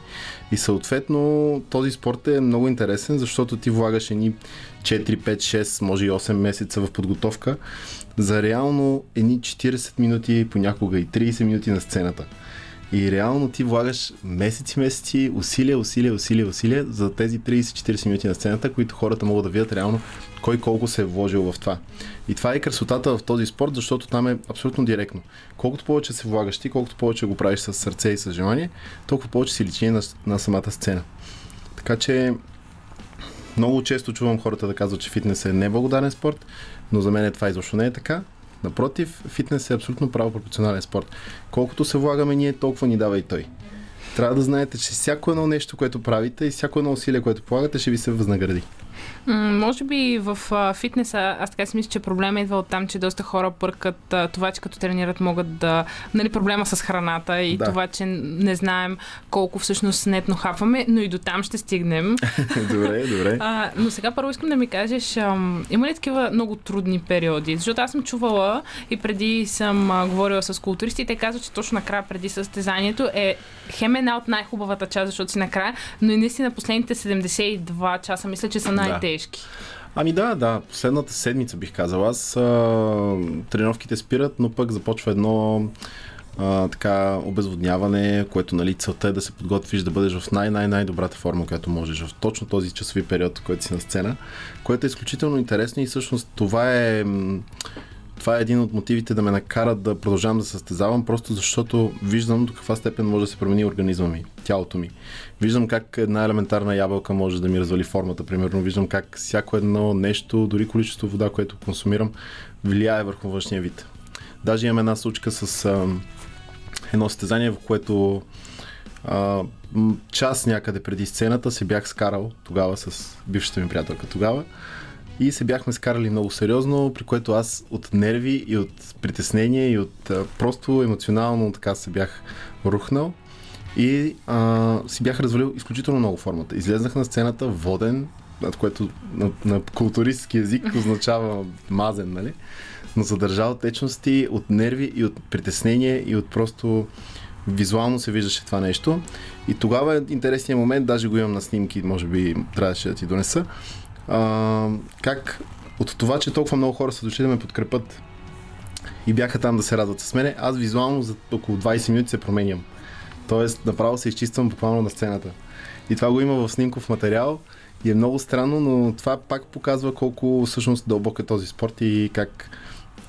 И съответно този спорт е много интересен, защото ти влагаш едни 4, 5, 6, може и 8 месеца в подготовка за реално едни 40 минути, понякога и 30 минути на сцената. И реално ти влагаш месеци, месеци, усилия, усилия, усилия, усилия за тези 30-40 минути на сцената, които хората могат да видят реално кой колко се е вложил в това. И това е красотата в този спорт, защото там е абсолютно директно. Колкото повече се влагаш ти, колкото повече го правиш с сърце и с желание, толкова повече си личи на, на самата сцена. Така че много често чувам хората да казват, че фитнес е неблагодарен спорт, но за мен това изобщо не е така. Напротив, фитнес е абсолютно право пропорционален спорт. Колкото се влагаме ние, толкова ни дава и той. Трябва да знаете, че всяко едно нещо, което правите и всяко едно усилие, което полагате, ще ви се възнагради. М, може би в а, фитнеса, аз така си мисля, че проблема идва от там, че доста хора пъркат а, това, че като тренират могат да... Нали, проблема с храната и Да. това, че не знаем колко всъщност нетно хапваме, но и до там ще стигнем. добре, добре. А, но сега първо искам да ми кажеш, ам, има ли такива много трудни периоди? Защото аз съм чувала и преди съм а, говорила с културисти и те казват, че точно накрая преди състезанието е хем една от най-хубавата част, защото си накрая, но и наистина последните 72 часа мисля, че са най-тежки. Ами да, да, последната седмица бих казал. Аз а, тренировките спират, но пък започва едно а, така обезводняване, което нали, целта е да се подготвиш да бъдеш в най-най-най-добрата форма, която можеш в точно този часови период, който си на сцена, което е изключително интересно и всъщност това е м, това е един от мотивите да ме накарат да продължавам да състезавам, просто защото виждам до каква степен може да се промени организма ми, тялото ми. Виждам как една елементарна ябълка може да ми развали формата, примерно. Виждам как всяко едно нещо, дори количество вода, което консумирам, влияе върху външния вид. Даже имам една случка с а, едно състезание, в което а, час някъде преди сцената се бях скарал тогава с бившата ми приятелка тогава и се бяхме скарали много сериозно, при което аз от нерви и от притеснение и от а, просто емоционално така се бях рухнал и а, си бях развалил изключително много формата. Излезнах на сцената воден, над което на, на културистски язик означава мазен, нали? Но задържал течности от нерви и от притеснение и от просто визуално се виждаше това нещо. И тогава е интересният момент, даже го имам на снимки, може би трябваше да ти донеса. А, как от това, че толкова много хора са дошли да ме подкрепят и бяха там да се радват с мене, аз визуално за около 20 минути се променям. Тоест, направо се изчиствам буквално на сцената. И това го има в снимков материал и е много странно, но това пак показва колко всъщност дълбок е този спорт и как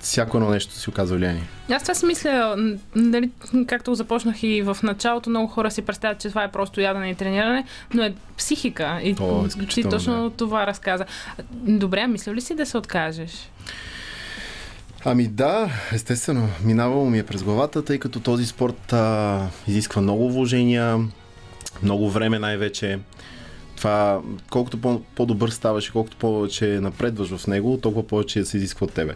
всяко едно нещо си оказва влияние. Аз това си мисля, м, нали, както започнах и в началото, много хора си представят, че това е просто ядене и трениране, но е психика. И О, ти точно това разказа. Добре, мисля ли си да се откажеш? Ами да, естествено, минавало ми е през главата, тъй като този спорт а, изисква много вложения, много време най-вече. Това, колкото по- по-добър ставаш и колкото повече напредваш в него, толкова повече се изисква от тебе.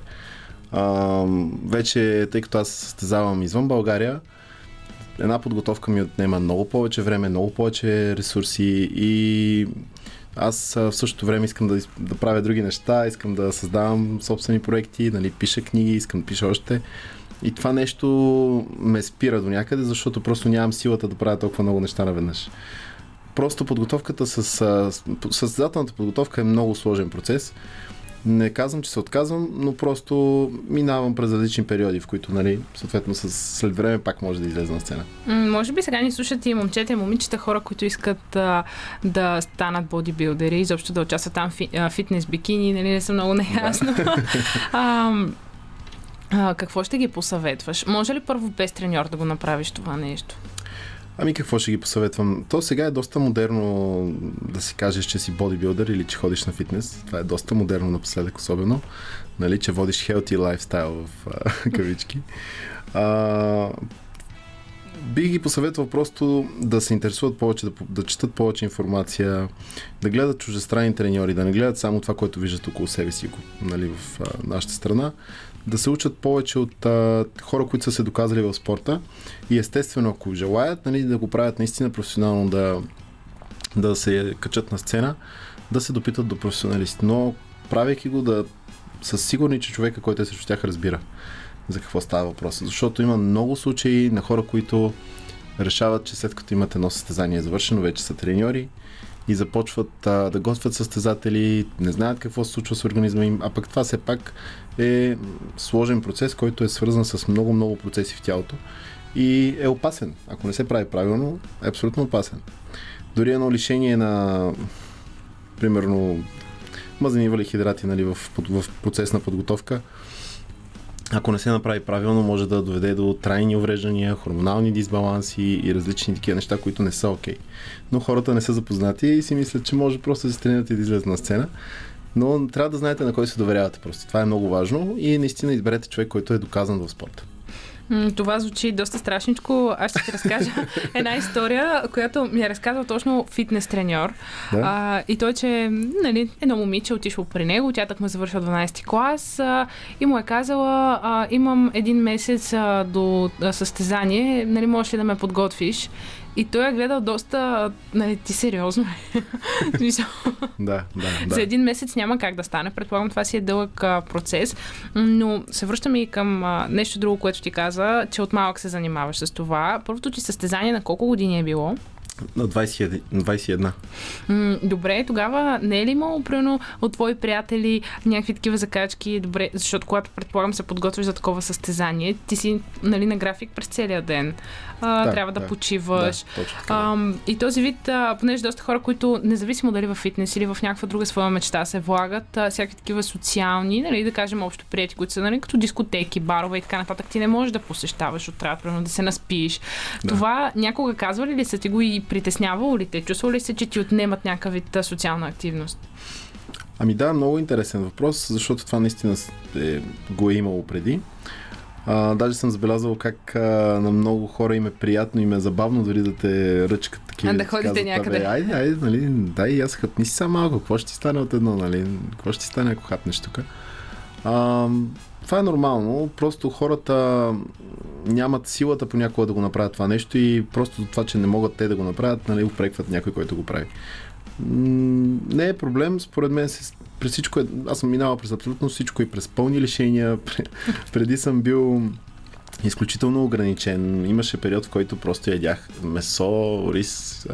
А, вече, тъй като аз състезавам извън България, една подготовка ми отнема много повече време, много повече ресурси и аз в същото време искам да, да правя други неща, искам да създавам собствени проекти, нали, пиша книги, искам да пиша още. И това нещо ме спира до някъде, защото просто нямам силата да правя толкова много неща наведнъж. Просто подготовката с- Състезателната подготовка е много сложен процес. Не казвам, че се отказвам, но просто минавам през различни периоди, в които, нали, съответно, с, след време пак може да излезе на сцена. М, Може би сега ни слушат и момчета и момичета, хора, които искат а, да станат бодибилдери, изобщо да участват там фи- а, фитнес бикини, нали не съм много неясно. а, а, какво ще ги посъветваш? Може ли първо без треньор да го направиш това нещо? Ами какво ще ги посъветвам? То сега е доста модерно да си кажеш, че си бодибилдър или че ходиш на фитнес. Това е доста модерно напоследък особено. Нали, че водиш healthy лайфстайл в а, кавички. А, бих ги посъветвал просто да се интересуват повече, да, да четат повече информация, да гледат чуждестранни треньори, да не гледат само това, което виждат около себе си нали, в а, нашата страна, да се учат повече от а, хора, които са се доказали в спорта и естествено, ако желаят, нали, да го правят наистина професионално, да, да се качат на сцена, да се допитат до професионалисти. Но правейки го, да са сигурни, че човека, който е срещу тях, разбира за какво става въпрос. Защото има много случаи на хора, които решават, че след като имат едно състезание завършено, вече са треньори и започват а, да готвят състезатели, не знаят какво се случва с организма им, а пък това все пак е сложен процес, който е свързан с много-много процеси в тялото и е опасен. Ако не се прави правилно, е абсолютно опасен. Дори едно лишение на примерно мазени валихидрати нали, в, в процес на подготовка, ако не се направи правилно, може да доведе до трайни увреждания, хормонални дисбаланси и различни такива неща, които не са окей. Okay. Но хората не са запознати и си мислят, че може просто да се тренират и да излезат на сцена. Но трябва да знаете на кой се доверявате просто. Това е много важно и наистина изберете човек, който е доказан в спорта. Това звучи доста страшничко. Аз ще ти разкажа една история, която ми е разказал точно фитнес треньор. Да. А, и той, че нали, едно момиче отишло при него, тя так ме завършва 12 клас а, и му е казала, а, имам един месец а, до а, състезание, нали, можеш ли да ме подготвиш? И той е гледал доста, нали, ти сериозно смисъл, Да, да, да. За един месец няма как да стане. Предполагам, това си е дълъг а, процес. Но се връщаме и към а, нещо друго, което ти каза, че от малък се занимаваш с това. Първото ти състезание на колко години е било? На 21. 21. М, добре, тогава не е ли имало, примерно, от твои приятели някакви такива закачки? Добре, защото когато предполагам се подготвяш за такова състезание, ти си нали, на график през целия ден. А, Да, трябва да, да. почиваш. Да, точно така. Ам, и този вид, а, понеже доста хора, които независимо дали в фитнес или в някаква друга своя мечта се влагат, а, всякакви такива социални, нали, да кажем общо прияти, които са нали, като дискотеки, барове и така нататък, ти не можеш да посещаваш, от трябва да се наспиш. Да. Това някога казвали ли са ти го и притеснявало ли те? Чувствал ли се, че ти отнемат някакъв вид социална активност? Ами да, много интересен въпрос, защото това наистина е, го е имало преди. А, даже съм забелязал как а, на много хора им е приятно, им е забавно дори да те ръчкат такива. А, да ходите казват, някъде. «Абе, Айде, айде, нали, дай и аз хъпни си само малко, какво ще ти стане от едно, нали, какво ще ти стане ако хапнеш тук. А, това е нормално, просто хората нямат силата понякога да го направят това нещо и просто това, че не могат те да го направят, нали, упрекват някой, който го прави. Не е проблем, според мен се, през всичко е, аз съм минавал през абсолютно всичко и през пълни лишения. Пре- Преди съм бил изключително ограничен. Имаше период, в който просто ядях месо, рис,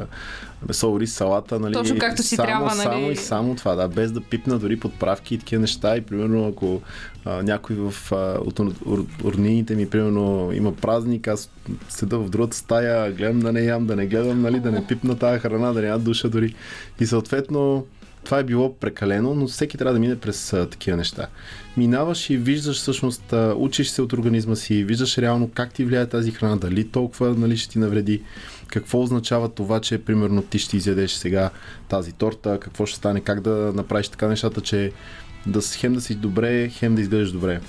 месо, рис, салата, нали? Точно както си само, трябва, нали? Само и само това, да, без да пипна дори подправки и такива неща. И примерно, ако а, някой в, а, от урнините ми, примерно, има празник, аз седа в другата стая, гледам да не ям, да не гледам, нали, да не пипна тази храна, да няма душа дори. И съответно, това е било прекалено, но всеки трябва да мине през а, такива неща. Минаваш и виждаш всъщност, а, учиш се от организма си, виждаш реално как ти влияе тази храна, дали толкова нали, ще ти навреди, какво означава това, че примерно ти ще изядеш сега тази торта, какво ще стане, как да направиш така нещата, че да хем да си добре, хем да изглеждаш добре.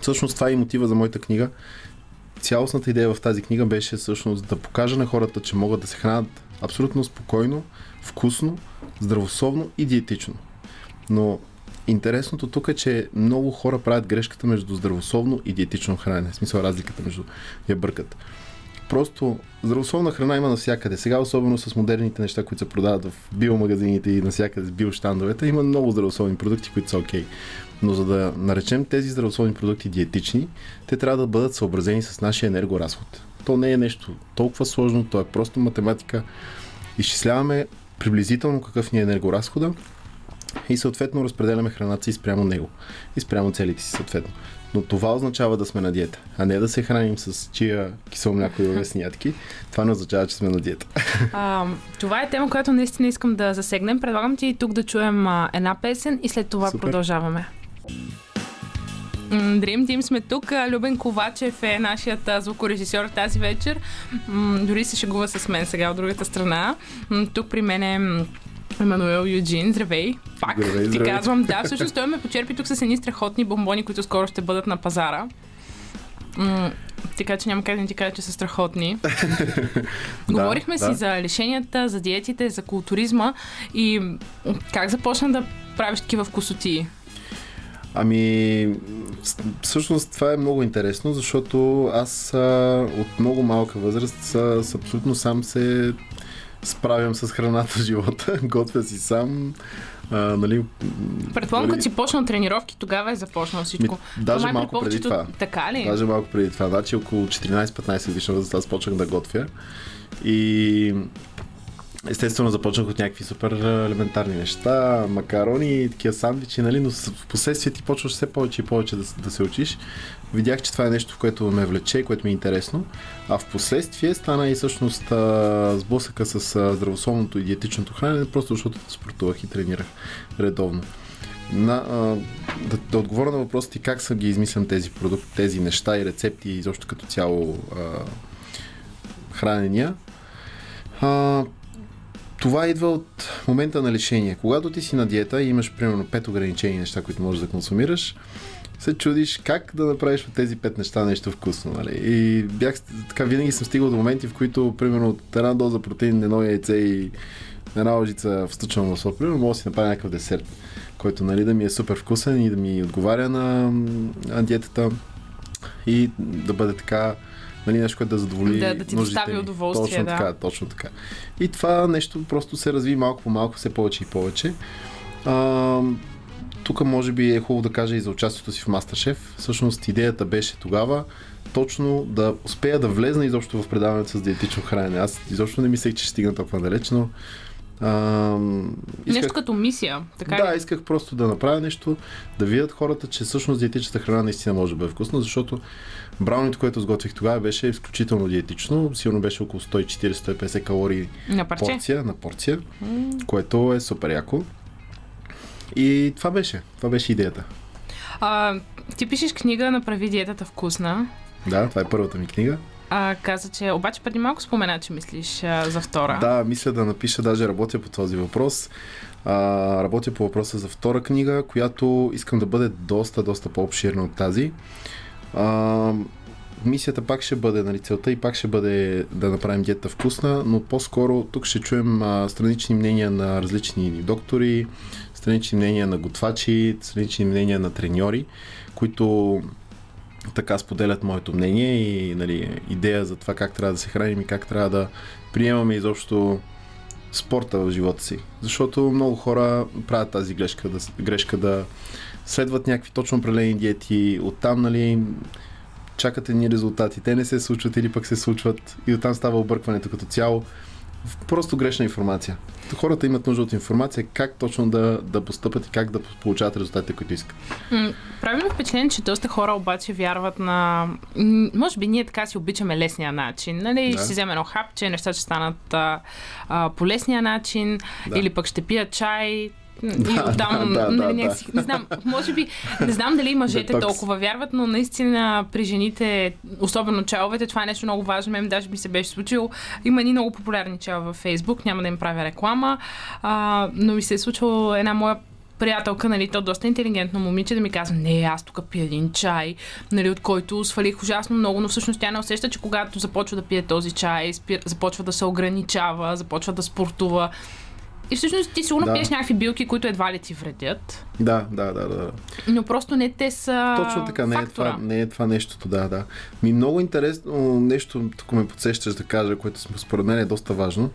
Всъщност това е и мотива за моята книга. Цялостната идея в тази книга беше всъщност да покажа на хората, че могат да се хранят абсолютно спокойно, вкусно, здравословно и диетично. Но интересното тук е, че много хора правят грешката между здравословно и диетично хранене. В смисъл разликата между я бъркат. Просто здравословна храна има навсякъде. Сега, особено с модерните неща, които се продават в биомагазините и навсякъде с биощандовете, има много здравословни продукти, които са окей. Но за да наречем тези здравословни продукти диетични, те трябва да бъдат съобразени с нашия енергоразход. То не е нещо толкова сложно, то е просто математика. Изчисляваме приблизително какъв ни е енергоразхода и съответно разпределяме храната си спрямо него и спрямо целите си съответно. Но това означава да сме на диета, а не да се храним с чия кисело мляко и овесни ядки. Това не означава, че сме на диета. А, това е тема, която наистина искам да засегнем. Предлагам ти тук да чуем а, една песен и след това Супер. продължаваме. М, Dream Team сме тук. Любен Ковачев е нашият звукорежисьор тази вечер. Дори се шегува с мен сега от другата страна. Тук при мен е Емануел Юджин. Здравей! Пак Здравей, ти здравей. казвам. Да, всъщност той ме почерпи тук с едни страхотни бомбони, които скоро ще бъдат на пазара. М, Така че няма как да не ти кажа, че са страхотни. Говорихме да. си за лишенията, за диетите, за културизма и как започна да правиш такива вкусотии? Ами, всъщност това е много интересно, защото аз а, от много малка възраст с, с абсолютно сам се справям с храната в живота, готвя си сам. А, нали, Предполагам, дори- като си почнал тренировки, тогава е започнал всичко. Ми, даже май малко преди това. Така ли? Даже малко преди това. Значи около 14-15 годишна възраст аз почнах да готвя. И естествено започнах от някакви супер елементарни неща, макарони, такива сандвичи, нали, но в последствие ти почваш все повече и повече да, да се учиш. Видях, че това е нещо, което ме влече, което ми е интересно. А в последствие стана и всъщност сблъсъка с здравословното и диетичното хранене, просто защото спортувах и тренирах редовно. На, да, да отговоря на въпроса ти как съм ги измислям тези продукти, тези неща и рецепти и изобщо като цяло а, хранения. А, това идва от момента на лишение. Когато ти си на диета и имаш примерно 5 ограничени неща, които можеш да консумираш, се чудиш как да направиш от тези пет неща нещо вкусно. Нали? И бях, така винаги съм стигал до моменти, в които, примерно, от една доза протеин, едно яйце и една лъжица встъчвам масло, примерно, мога да си направя някакъв десерт, който нали, да ми е супер вкусен и да ми отговаря на, на диетата и да бъде така нали, нещо, което да задоволи Да- да ти достави удоволствие, Точно да. така, точно така. И това нещо просто се разви малко по малко, все повече и повече. А, тук може би е хубаво да кажа и за участието си в Мастершеф. Всъщност идеята беше тогава точно да успея да влезна изобщо в предаването с диетично хранене. Аз изобщо не мислех, че ще стигна толкова далеч, но а, Нещо като мисия, така да, ли? исках просто да направя нещо, да видят хората, че всъщност диетичната храна наистина може да бъде вкусна, защото браунито, което сготвих тогава, беше изключително диетично. Сигурно беше около 140-150 калории На парче. порция, на порция, което е супер яко. И това беше. Това беше идеята. А, ти пишеш книга Направи диетата вкусна. Да, това е първата ми книга. А, каза, че обаче преди малко спомена, че мислиш а, за втора. Да, мисля да напиша, даже работя по този въпрос. А, работя по въпроса за втора книга, която искам да бъде доста, доста по-обширна от тази. А, мисията пак ще бъде, нали, целта и пак ще бъде да направим диета вкусна, но по-скоро тук ще чуем а, странични мнения на различни доктори, странични мнения на готвачи, странични мнения на треньори, които така споделят моето мнение и нали, идея за това как трябва да се храним и как трябва да приемаме изобщо спорта в живота си. Защото много хора правят тази грешка да, грешка да следват някакви точно определени диети, оттам нали, чакат едни резултати, те не се случват или пък се случват и оттам става объркването като цяло. Просто грешна информация. Хората имат нужда от информация как точно да, да постъпят и как да получават резултатите, които искат. Прави ми впечатление, че доста хора обаче вярват на... Може би ние така си обичаме лесния начин. Нали? Да. Ще си вземе едно хапче, нещата ще станат а, а, по лесния начин, Да. или пък ще пият чай. И Да, оттам, да, да, нали, да, някакси, не знам, може би, не знам дали мъжете Детокс. толкова вярват, но наистина при жените, особено чаловете, това е нещо много важно. Мен даже ми се беше случило. Има едни много популярни чала във Фейсбук, няма да им правя реклама, а, но ми се е случило една моя приятелка, нали, то доста интелигентно момиче да ми казва, не, аз тук пия един чай, нали, от който свалих ужасно много, но всъщност тя не усеща, че когато започва да пие този чай, спир, започва да се ограничава, започва да спортува. И всъщност ти сигурно Да. пиеш някакви билки, които едва ли ти вредят, Да, да, да, да. но просто не те са Точно така, не е, това, не е това нещото, да, да. Ми много интересно нещо, тук ме подсещаш да кажа, което според мен е доста важно.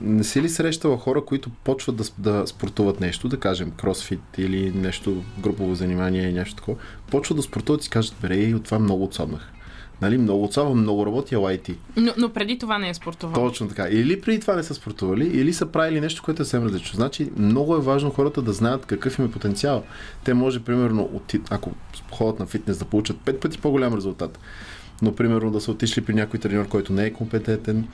Не си ли срещала хора, които почват да, да спортуват нещо, да кажем кросфит или нещо, групово занимание или нещо такова, почват да спортуват и си кажат, бре, и от това много отслабнах. Нали, много отслабвам, много работя, и ти. Но, но преди това не е спортувал. Точно така. Или преди това не са спортували, или са правили нещо, което е съвсем различно. Значи, много е важно хората да знаят какъв им е потенциал. Те може, примерно, от, ако ходят на фитнес, да получат пет пъти по-голям резултат. Но, примерно, да са отишли при някой треньор, който не е компетентен,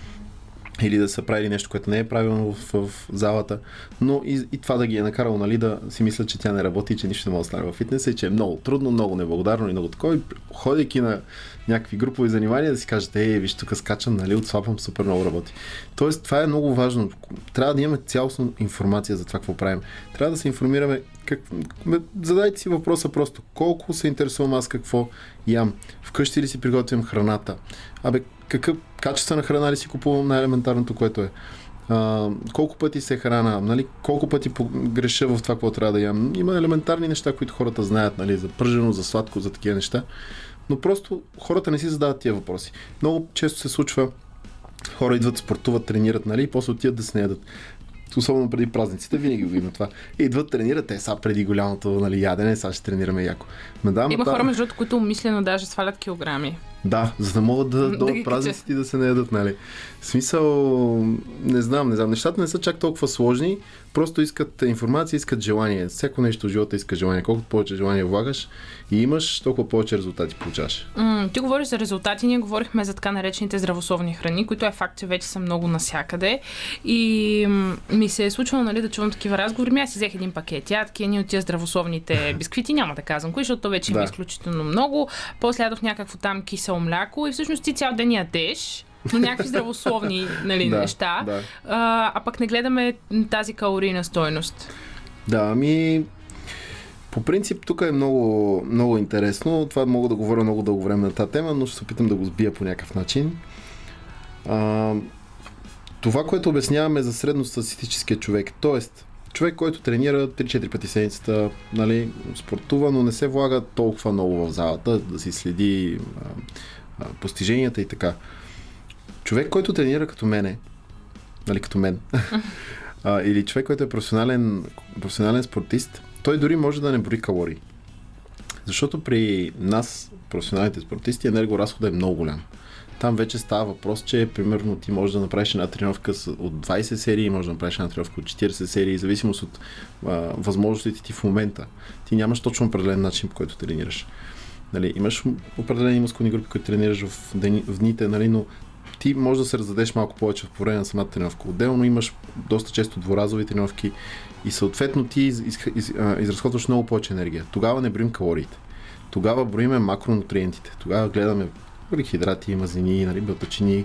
или да са правили нещо, което не е правилно в, в залата, но и, и това да ги е накарало нали, да си мислят, че тя не работи, че нищо не може да стане в фитнеса и че е много трудно, много неблагодарно и много такова. И ходейки на някакви групови занимания, да си кажете, ей, виж, тук скачам, нали, отслабвам, супер много работи. Тоест, това е много важно. Трябва да имаме цялостна информация за това, какво правим. Трябва да се информираме. Как... Задайте си въпроса просто. Колко се интересувам аз какво ям? Вкъщи ли си приготвям храната? Абе, какъв качествена храна ли си купувам най-елементарното, което е? А, колко пъти се храна, нали, колко пъти греша в това, какво трябва да ям. Има елементарни неща, които хората знаят, нали, за пържено, за сладко, за такива неща. Но просто хората не си задават тия въпроси. Много често се случва хора идват, спортуват, тренират, нали, и после отиват да се ядат. Особено преди празниците, винаги го има това. И идват, тренират, те са преди голямото нали, ядене, сега ще тренираме яко. Ме да, Има та- хора, между другото, които умишлено даже свалят килограми. да, за да могат да Да дойдат празниците и да се не ядат, нали? В смисъл, не знам, не знам. Нещата не са чак толкова сложни, просто искат информация, искат желание. Всяко нещо в живота иска желание. Колкото повече желание влагаш и имаш, толкова повече резултати получаваш. М, ти говориш за резултати, ние говорихме за така наречените здравословни храни, които е факт, че вече са много насякъде. И м, ми се е случвало нали, да чувам такива разговори. Ми аз си взех един пакет ядки, едни от тия здравословните бисквити, няма да казвам кои, защото то вече има Да. изключително много. После ядох някакво там кисело мляко и всъщност ти цял ден ядеш. Но някакви здравословни нали, Да, неща. да. А, а пък не гледаме тази калорийна стойност. Да, ами... По принцип, тук е много, много интересно. Това мога да говоря много дълго време на тази тема, но ще се опитам да го сбия по някакъв начин. А, това, което обясняваме за средностатистическия човек, т.е. човек, който тренира 3-4 пъти седмицата, нали, спортува, но не се влага толкова много в залата, да си следи а, а, постиженията и така. Човек, който тренира като мене, нали, като мен, а, или човек, който е професионален, професионален спортист, той дори може да не брои калории. Защото при нас, професионалните спортисти, енергоразходът е много голям. Там вече става въпрос, че примерно ти можеш да направиш една тренировка от 20 серии, можеш да направиш една тренировка от 40 серии, в зависимост от а, възможностите ти в момента. Ти нямаш точно определен начин, по който тренираш. Нали, имаш определени мускулни групи, които тренираш в, дени, в дните, нали, но ти можеш да се раздадеш малко повече в време на самата тренировка. Отделно имаш доста често дворазови тренировки и съответно ти из, из, из, изразходваш много повече енергия. Тогава не броим калориите. Тогава броиме макронутриентите. Тогава гледаме въглехидрати, мазнини, нали, белтачини,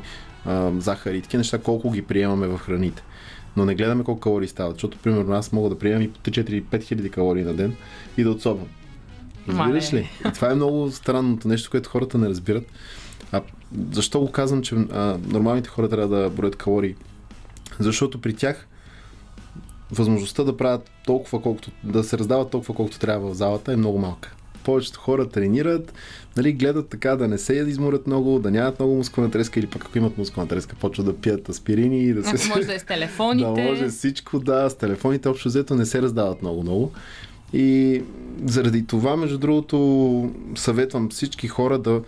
захари, такива неща, колко ги приемаме в храните. Но не гледаме колко калории стават, защото примерно аз мога да приемам и по 3-4-5 хиляди калории на ден и да отсобвам. Разбираш ли? И това е много странното нещо, което хората не разбират. Защо го казвам, че а, нормалните хора трябва да броят калории? Защото при тях възможността да правят толкова, колкото, да се раздават толкова, колкото трябва в залата е много малка. Повечето хора тренират, нали, гледат така да не се изморят много, да нямат много мускулна треска или пък ако имат мускулна треска, почват да пият аспирини и да се... Ако може да е с телефоните. Да може всичко, да, с телефоните общо взето не се раздават много-много. И заради това, между другото, съветвам всички хора да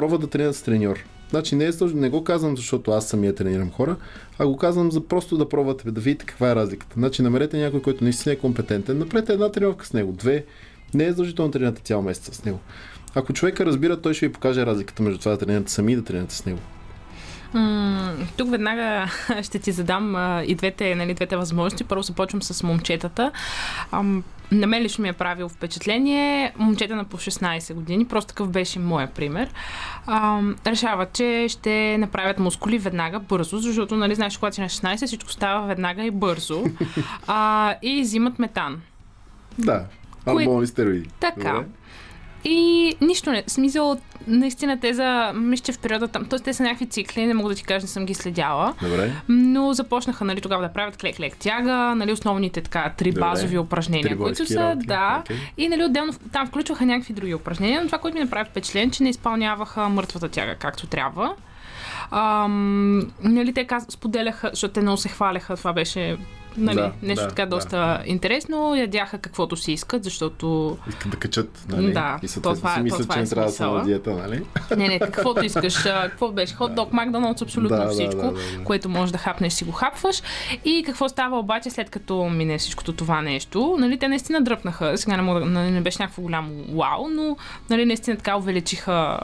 пробват да тренират с треньор. Значи не, е, не го казвам, защото аз самия тренирам хора, а го казвам за просто да пробвате, да видите каква е разликата. Значи намерете някой, който наистина е компетентен, направете една тренировка с него, две, не е задължително да тренирате цял месец с него. Ако човека разбира, той ще ви покаже разликата между това да тренирате сами и да тренирате с него. М, тук веднага ще ти задам а, и двете, нали, двете възможности. Първо започвам с момчетата. Ам, на мен лично ми е правил впечатление. Момчета на по 16 години, просто такъв беше моя пример. Ам, решават, че ще направят мускули веднага, бързо, защото, нали, знаеш, когато си на 16, всичко става веднага и бързо. А, и взимат метан. Да, анаболни стероиди. Така. Добре. И нищо не. Смисъл, наистина те за, мисля, че в периода там, т.е. те са някакви цикли, не мога да ти кажа, не съм ги следяла. Добре. Но започнаха нали, тогава да правят клек-лек тяга, нали, основните така три Добре. базови упражнения, Три които са, работи, да. окей. И нали, отделно там включваха някакви други упражнения, но това, което ми направи впечатление, че не изпълняваха мъртвата тяга както трябва. Ам, нали, те каз... споделяха, защото те много се хваляха, това беше нали, Да, нещо да, така да, доста да. интересно, ядяха каквото си искат, защото Искат да качат, нали? Да, и то това си мислят, че не трябва да са на диета, нали? Не, не, каквото искаш. Какво беше? Хот дог, Макдоналдс, абсолютно Да, да, всичко, да, да, да. което можеш да хапнеш, си го хапваш. И какво става обаче след като мине всичкото това нещо? Нали, те наистина дръпнаха. Сега не, мога, да- нали, не беше някакво голямо вау, но нали, наистина така увеличиха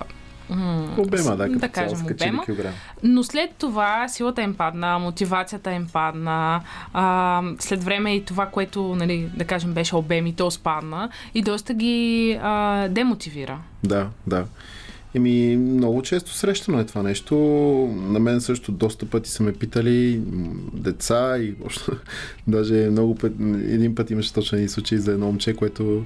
м, Обема, да, като да цяло кажем, скачили обема. килограм. Но след това силата им падна, мотивацията им падна, а, след време и това, което, нали, да кажем, беше обем и то спадна и доста ги а, демотивира. Да, да. Еми, много често срещано е това нещо. На мен също доста пъти са ме питали деца и още, даже много път, един път имаше точно един случай за едно момче, което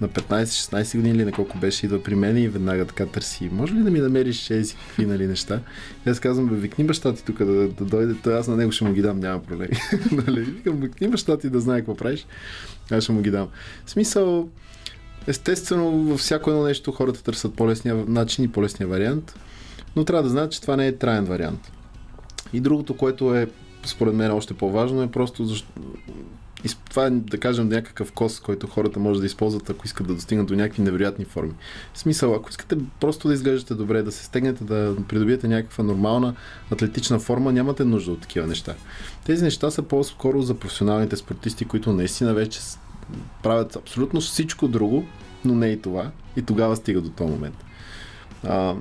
на 15-16 години или на колко беше идва при мен и веднага така търси. Може ли да ми намериш ези какви нали, неща? И аз казвам, бе, викни баща ти тук да, да дойде, той аз на него ще му ги дам, няма проблеми. нали? Викам, викни баща ти да знае какво правиш, аз ще му ги дам. В смисъл, Естествено, във всяко едно нещо хората търсят по-лесния начин и по-лесния вариант, но трябва да знаят, че това не е траен вариант. И другото, което е според мен още по-важно е просто защо... това е, да кажем, някакъв кос, който хората може да използват, ако искат да достигнат до някакви невероятни форми. В смисъл, ако искате просто да изглеждате добре, да се стегнете, да придобиете някаква нормална атлетична форма, нямате нужда от такива неща. Тези неща са по-скоро за професионалните спортисти, които наистина вече правят абсолютно всичко друго, но не и това. И тогава стига до този момент. А,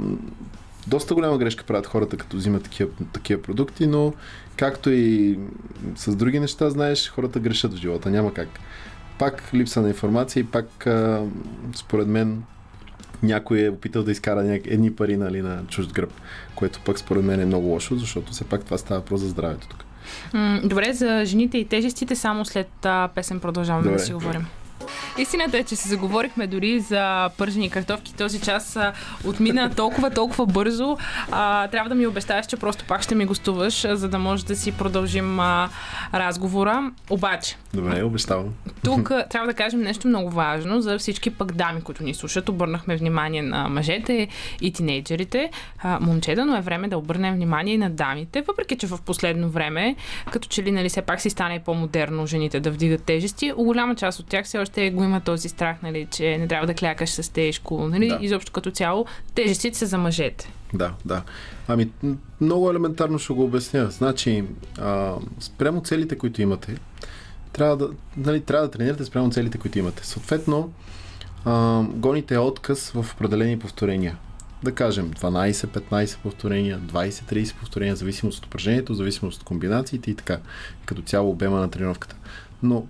доста голяма грешка правят хората, като взимат такива, такива продукти, но както и с други неща, знаеш, хората грешат в живота. Няма как. Пак липса на информация и пак, а, според мен, някой е опитал да изкара няк... едни пари нали, на чужд гръб, което пък според мен е много лошо, защото все пак това става просто за здравето тук. Добре, за жените и тежестите само след а, песен продължаваме Добре. да си говорим. Истината е, че се заговорихме дори за пържени картофки. Този час отмина толкова, толкова бързо. А, трябва да ми обещаеш, че просто пак ще ми гостуваш, за да може да си продължим а, разговора. Обаче, Добре, обещавам. тук трябва да кажем нещо много важно за всички пък дами, които ни слушат. Обърнахме внимание на мъжете и тинейджерите. А, момчета, но е време да обърнем внимание и на дамите, въпреки че в последно време, като че ли нали, все пак си стане по-модерно жените да вдигат тежести, голяма част от тях все още го има този страх, нали, че не трябва да клякаш с тежко. Нали? Да. Изобщо като цяло тежестите са за мъжете. Да, да. Ами, много елементарно ще го обясня. Значи, а, спрямо целите, които имате, трябва да, нали, трябва да тренирате спрямо целите, които имате. Съответно, а, гоните отказ в определени повторения. Да кажем 12-15 повторения, 20-30 повторения, в зависимост от упражнението, в зависимост от комбинациите и така. Като цяло обема на тренировката. Но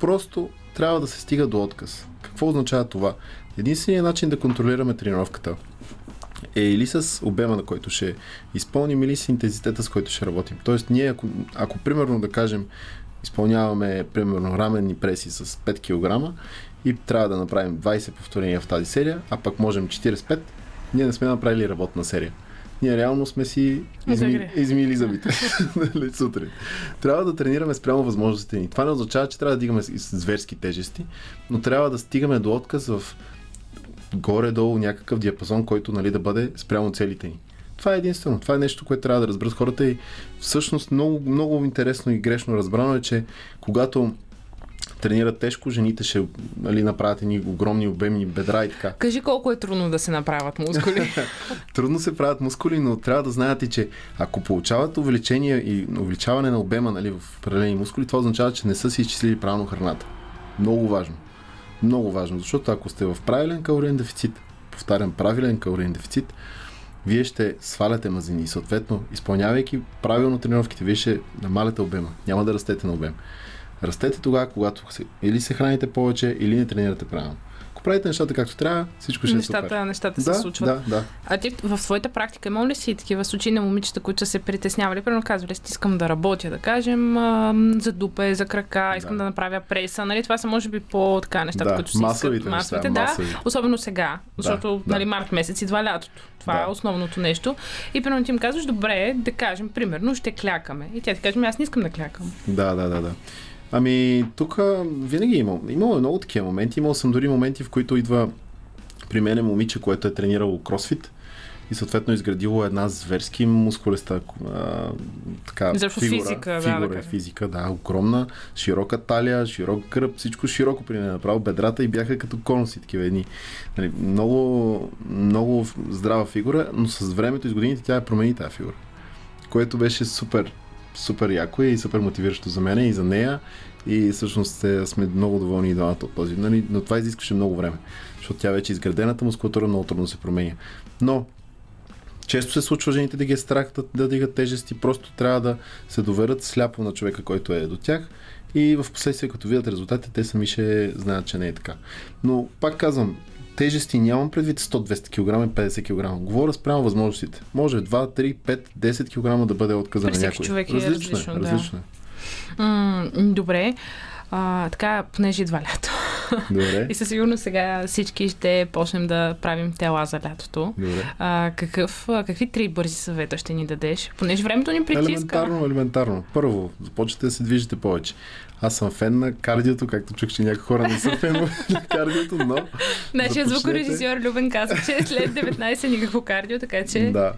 просто трябва да се стига до отказ. Какво означава това? Единственият начин да контролираме тренировката е или с обема, на който ще изпълним, или с интензитета, с който ще работим. Тоест, ние, ако, ако примерно да кажем, изпълняваме примерно раменни преси с 5 кг и трябва да направим 20 повторения в тази серия, а пък можем 45, ние не сме направили работна серия. Ние реално сме си изми, измили зъбите нали, сутрин. Трябва да тренираме спрямо възможностите ни. Това не означава, че трябва да дигаме зверски тежести, но трябва да стигаме до отказ в горе-долу някакъв диапазон, който нали, да бъде спрямо целите ни. Това е единствено. Това е нещо, което трябва да разберат хората и всъщност много, много интересно и грешно разбрано е, че когато тренират тежко, жените ще нали, направят едни огромни обемни бедра и така. Кажи колко е трудно да се направят мускули. Трудно се правят мускули, но трябва да знаете, че ако получават увеличение и увеличаване на обема нали, в определени мускули, това означава, че не са си изчислили правилно храната. Много важно. Много важно, защото ако сте в правилен калориен дефицит, повтарям, правилен калориен дефицит, вие ще сваляте мазнини и съответно, изпълнявайки правилно тренировките, вие ще намаляте обема. Няма да растете на обем. Растете тогава, когато се, или се храните повече, или не тренирате правилно. Ако правите нещата както трябва, всичко ще е супер. нещата, нещата Да, се случват. да, да. А ти в своята практика имал ли си такива случаи на момичета, които се притеснявали? Примерно казвали, си, искам да работя, да кажем, за дупе, за крака, искам да, Да. направя преса. Нали? Това са може би по-така нещата, Да, които се масовите искат. неща, Масовите, да. масови. Особено сега, защото да. нали, март месец идва лятото. Това Да. е основното нещо. И примерно ти им казваш, добре, да кажем, примерно, ще клякаме. И тя ти каже, «Ами аз не искам да клякам. Да, да, да, да. Ами, тук винаги е имал. Имало е много такива моменти. Имал съм дори моменти, в които идва при мен е момиче, което е тренирало кросфит и съответно изградило една зверски мускулеста а, така, Изобщо фигура, физика, фигура, да кажем. физика, да, огромна, широка талия, широк гръб, всичко широко при нея направо, бедрата и бяха като конуси, такива едни. Нали, много, много здрава фигура, но с времето и с годините тя я промени тази фигура, което беше супер, супер яко и супер мотивиращо за мен и за нея и всъщност е, сме много доволни и двамата от този. Нали, но това изискваше много време, защото тя вече изградената мускулатура много трудно се променя. Но често се случва жените да ги е страх да, да дигат тежести, просто трябва да се доверят сляпо на човека, който е до тях и в последствие, като видят резултатите, те сами ще знаят, че не е така. Но пак казвам, тежести нямам предвид 100-200 кг и 50 кг. Говоря спрямо възможностите. Може 2, 3, 5, 10 кг да бъде отказа на някой. човек е различно, различно, е, да. различно е. М- добре. А, така, понеже идва лято. Добре. И със сигурност сега всички ще почнем да правим тела за лятото. Добре. А, какъв, какви три бързи съвета ще ни дадеш? Понеже времето ни притиска. Елементарно, елементарно. Първо, започвате да се движите повече. Аз съм фен на кардиото, както чух, че някои хора не са фен на кардиото, но Нашия звукорежисьор Любен казва, че след 19 никакво кардио, така че... Да.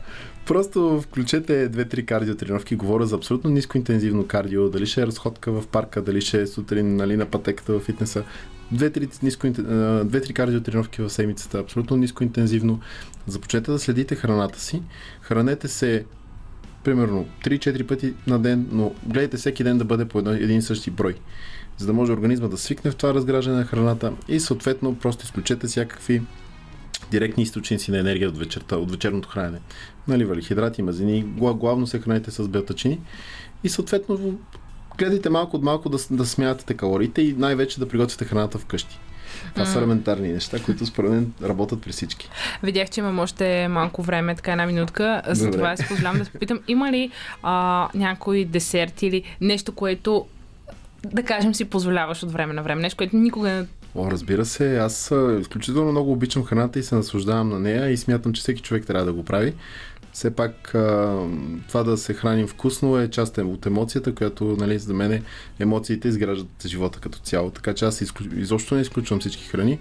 Просто включете две-три кардио тренировки. Говоря за абсолютно нискоинтензивно кардио. Дали ще е разходка в парка, дали ще е сутрин нали, на пътеката в фитнеса. Две-три, ниско, две-три кардио тренировки в седмицата. Абсолютно нискоинтензивно. Започнете да следите храната си. Хранете се примерно 3-4 пъти на ден, но гледайте всеки ден да бъде по едно- един и същи брой. За да може организма да свикне в това разграждане на храната и съответно просто изключете всякакви директни източници на енергия от вечерта, от вечерното хранене. Нали, валихидрати, мазнини, гла- главно се храните с белтачини и съответно гледайте малко от малко да, да смятате калориите и най-вече да приготвите храната вкъщи. Това са елементарни неща, които според мен работят при всички. Видях, че имам още малко време, така една минутка. За това си позволявам да се попитам, има ли а, някой десерт или нещо, което да кажем си позволяваш от време на време, нещо, което никога О, разбира се, аз изключително много обичам храната и се наслаждавам на нея и смятам, че всеки човек трябва да го прави. Все пак а, това да се храним вкусно е част от емоцията, която нали, за мен емоциите изграждат живота като цяло. Така че аз изклю... изобщо не изключвам всички храни.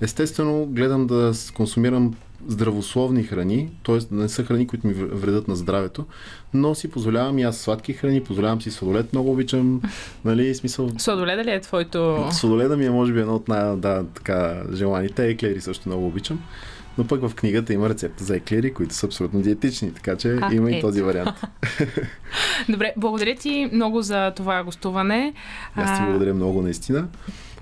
Естествено, гледам да консумирам здравословни храни, т.е. да не са храни, които ми вр- вредят на здравето, но си позволявам и аз сладки храни, позволявам си сладолет, много обичам, нали, смисъл, Сладоледа ли е твоето... Сладоледа ми е може би едно от най- да, така, желаните. Еклери също много обичам. Но пък в книгата има рецепта за еклери, които са абсолютно диетични, така че А, има и ето. този вариант. Добре, благодаря ти много за това гостуване. Аз ти благодаря много наистина.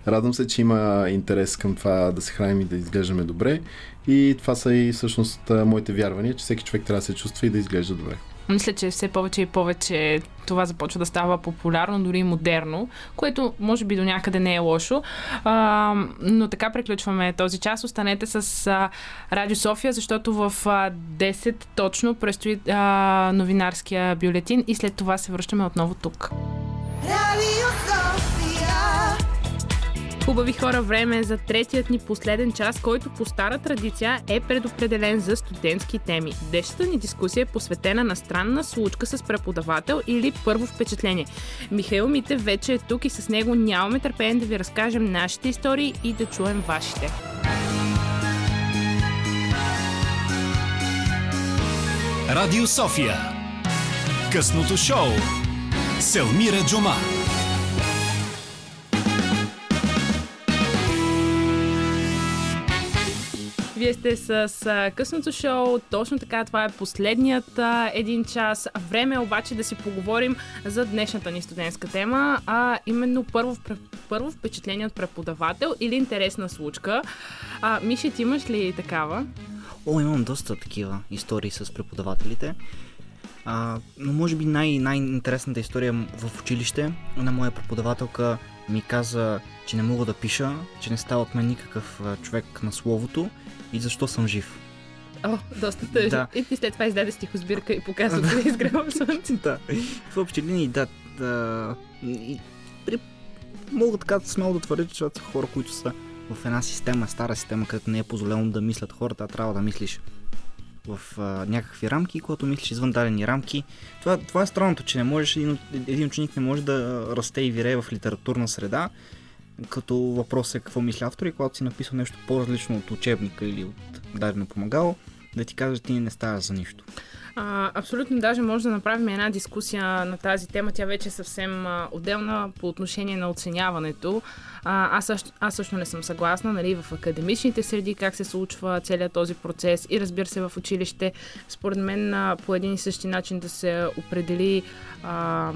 Радвам се, че има интерес към това да се храним и да изглеждаме добре. И това са и всъщност моите вярвания, че всеки човек трябва да се чувства и да изглежда добре. Мисля, че все повече и повече това започва да става популярно, дори и модерно, което може би до някъде не е лошо. А, но така приключваме този час. Останете с а, Радио София, защото в а, 10 точно предстои а, новинарския бюлетин и след това се връщаме отново тук. Хубави хора, време е за третият ни последен час, който по стара традиция е предопределен за студентски теми. Днешната ни дискусия е посветена на странна случка с преподавател или първо впечатление. Михаил Митев вече е тук и с него нямаме търпение да ви разкажем нашите истории и да чуем вашите. Радио София. Късното шоу. Селмира Джума. Вие сте с късното шоу, точно така, това е последният един час. Време е обаче да си поговорим за днешната ни студентска тема, а именно първо, първо впечатление от преподавател или интересна случка. А, Миши, ти имаш ли такава? О, имам доста такива истории с преподавателите. А, но може би най- най-интересната история в училище. Една моя преподавателка ми каза, че не мога да пиша, че не става от мен никакъв човек на словото и защо съм жив. О, доста тъжно. Да. И ти след това издаде стихосбирка и показва къде изгрява слънце. да. В общи линии, да. да и, при, мога така смело да твърдя, че това са хора, които са в една система, стара система, където не е позволено да мислят хората, а трябва да мислиш в а, някакви рамки, когато мислиш извън дадени рамки. Това, това е странното, че не можеш, един, един ученик не може да расте и вирее в литературна среда, като въпрос е какво мисля автор и когато си написал нещо по-различно от учебника или от дадено помагало, да ти кажа, ти не ставаш за нищо. А, абсолютно, даже може да направим една дискусия на тази тема. Тя вече е съвсем а, отделна по отношение на оценяването. А, аз, също, аз също не съм съгласна, нали, в академичните среди, как се случва целият този процес и разбира се в училище. Според мен а, по един и същи начин да се определи а,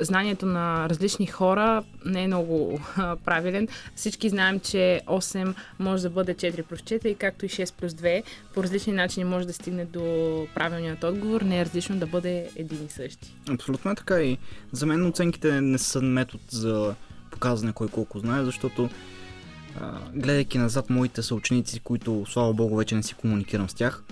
знанието на различни хора не е много а, правилен. Всички знаем, че 8 може да бъде 4 плюс 4, както и 6 плюс 2. По различни начини може да стигне до правилният отговор, не е различно да бъде един и същи. Абсолютно е така и за мен оценките не са метод за показване кой колко знае, защото а, гледайки назад моите съученици, които слава богу вече не си комуникирам с тях,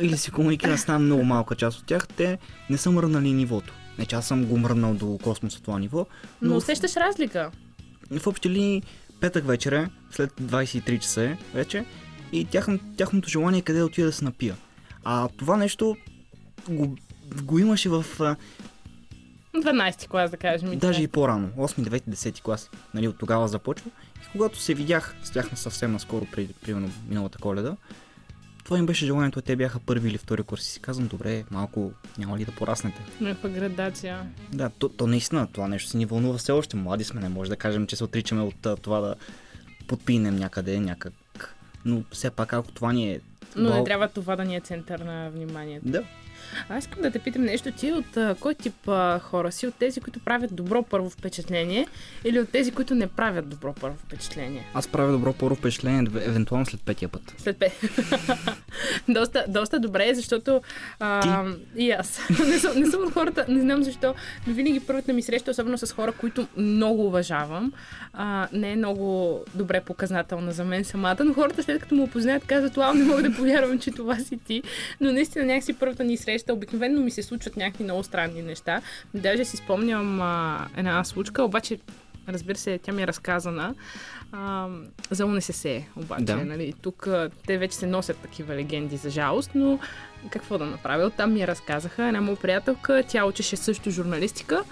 или си комуникирам с една много малка част от тях, те не са мръднали нивото. Не, че аз съм го мръднал до космоса това ниво, Но, но, усещаш разлика. в общи линии петък вечер е, след 23 часа е вече и тяхно, тяхното желание е къде да отида да се напия. А това нещо го, го имаше в а, 12 клас, да кажем. Даже и по-рано, 8, 9, 10 клас. Нали, от тогава започва. И когато се видях с тях съвсем наскоро, преди, примерно миналата коледа, това им беше желанието, те бяха първи или втори курс и си казвам, добре, малко няма ли да пораснете. Някаква градация. Да, то, то наистина, това нещо си ни вълнува все още. Млади сме, не може да кажем, че се отричаме от това да подпинем някъде, някак. Но все пак, ако това ни е... Но не трябва това да ни е център на вниманието. Да, Аз искам да те питам нещо. Ти от а, кой тип а, хора си? От тези, които правят добро първо впечатление или от тези, които не правят добро първо впечатление? аз правя добро първо впечатление, ев- евентуално след петия път. След пет. доста, доста добре, защото а, и аз. не, съм, не съм от хората, не знам защо, но винаги първата ми среща, особено с хора, които много уважавам, а, не е много добре показателна за мен самата, но хората след като му опознаят казват, вау, не мога да повярвам, че това си ти. Но наистина някакси първата ни среща, обикновено ми се случват някакви много странни неща. Даже си спомням а, една случка, обаче разбира се, тя ми е разказана а, за УНСС, обаче. Да. Нали, тук а, те вече се носят такива легенди за жалост, но какво да направя? Там ми я разказаха една моя приятелка, тя учеше също журналистика.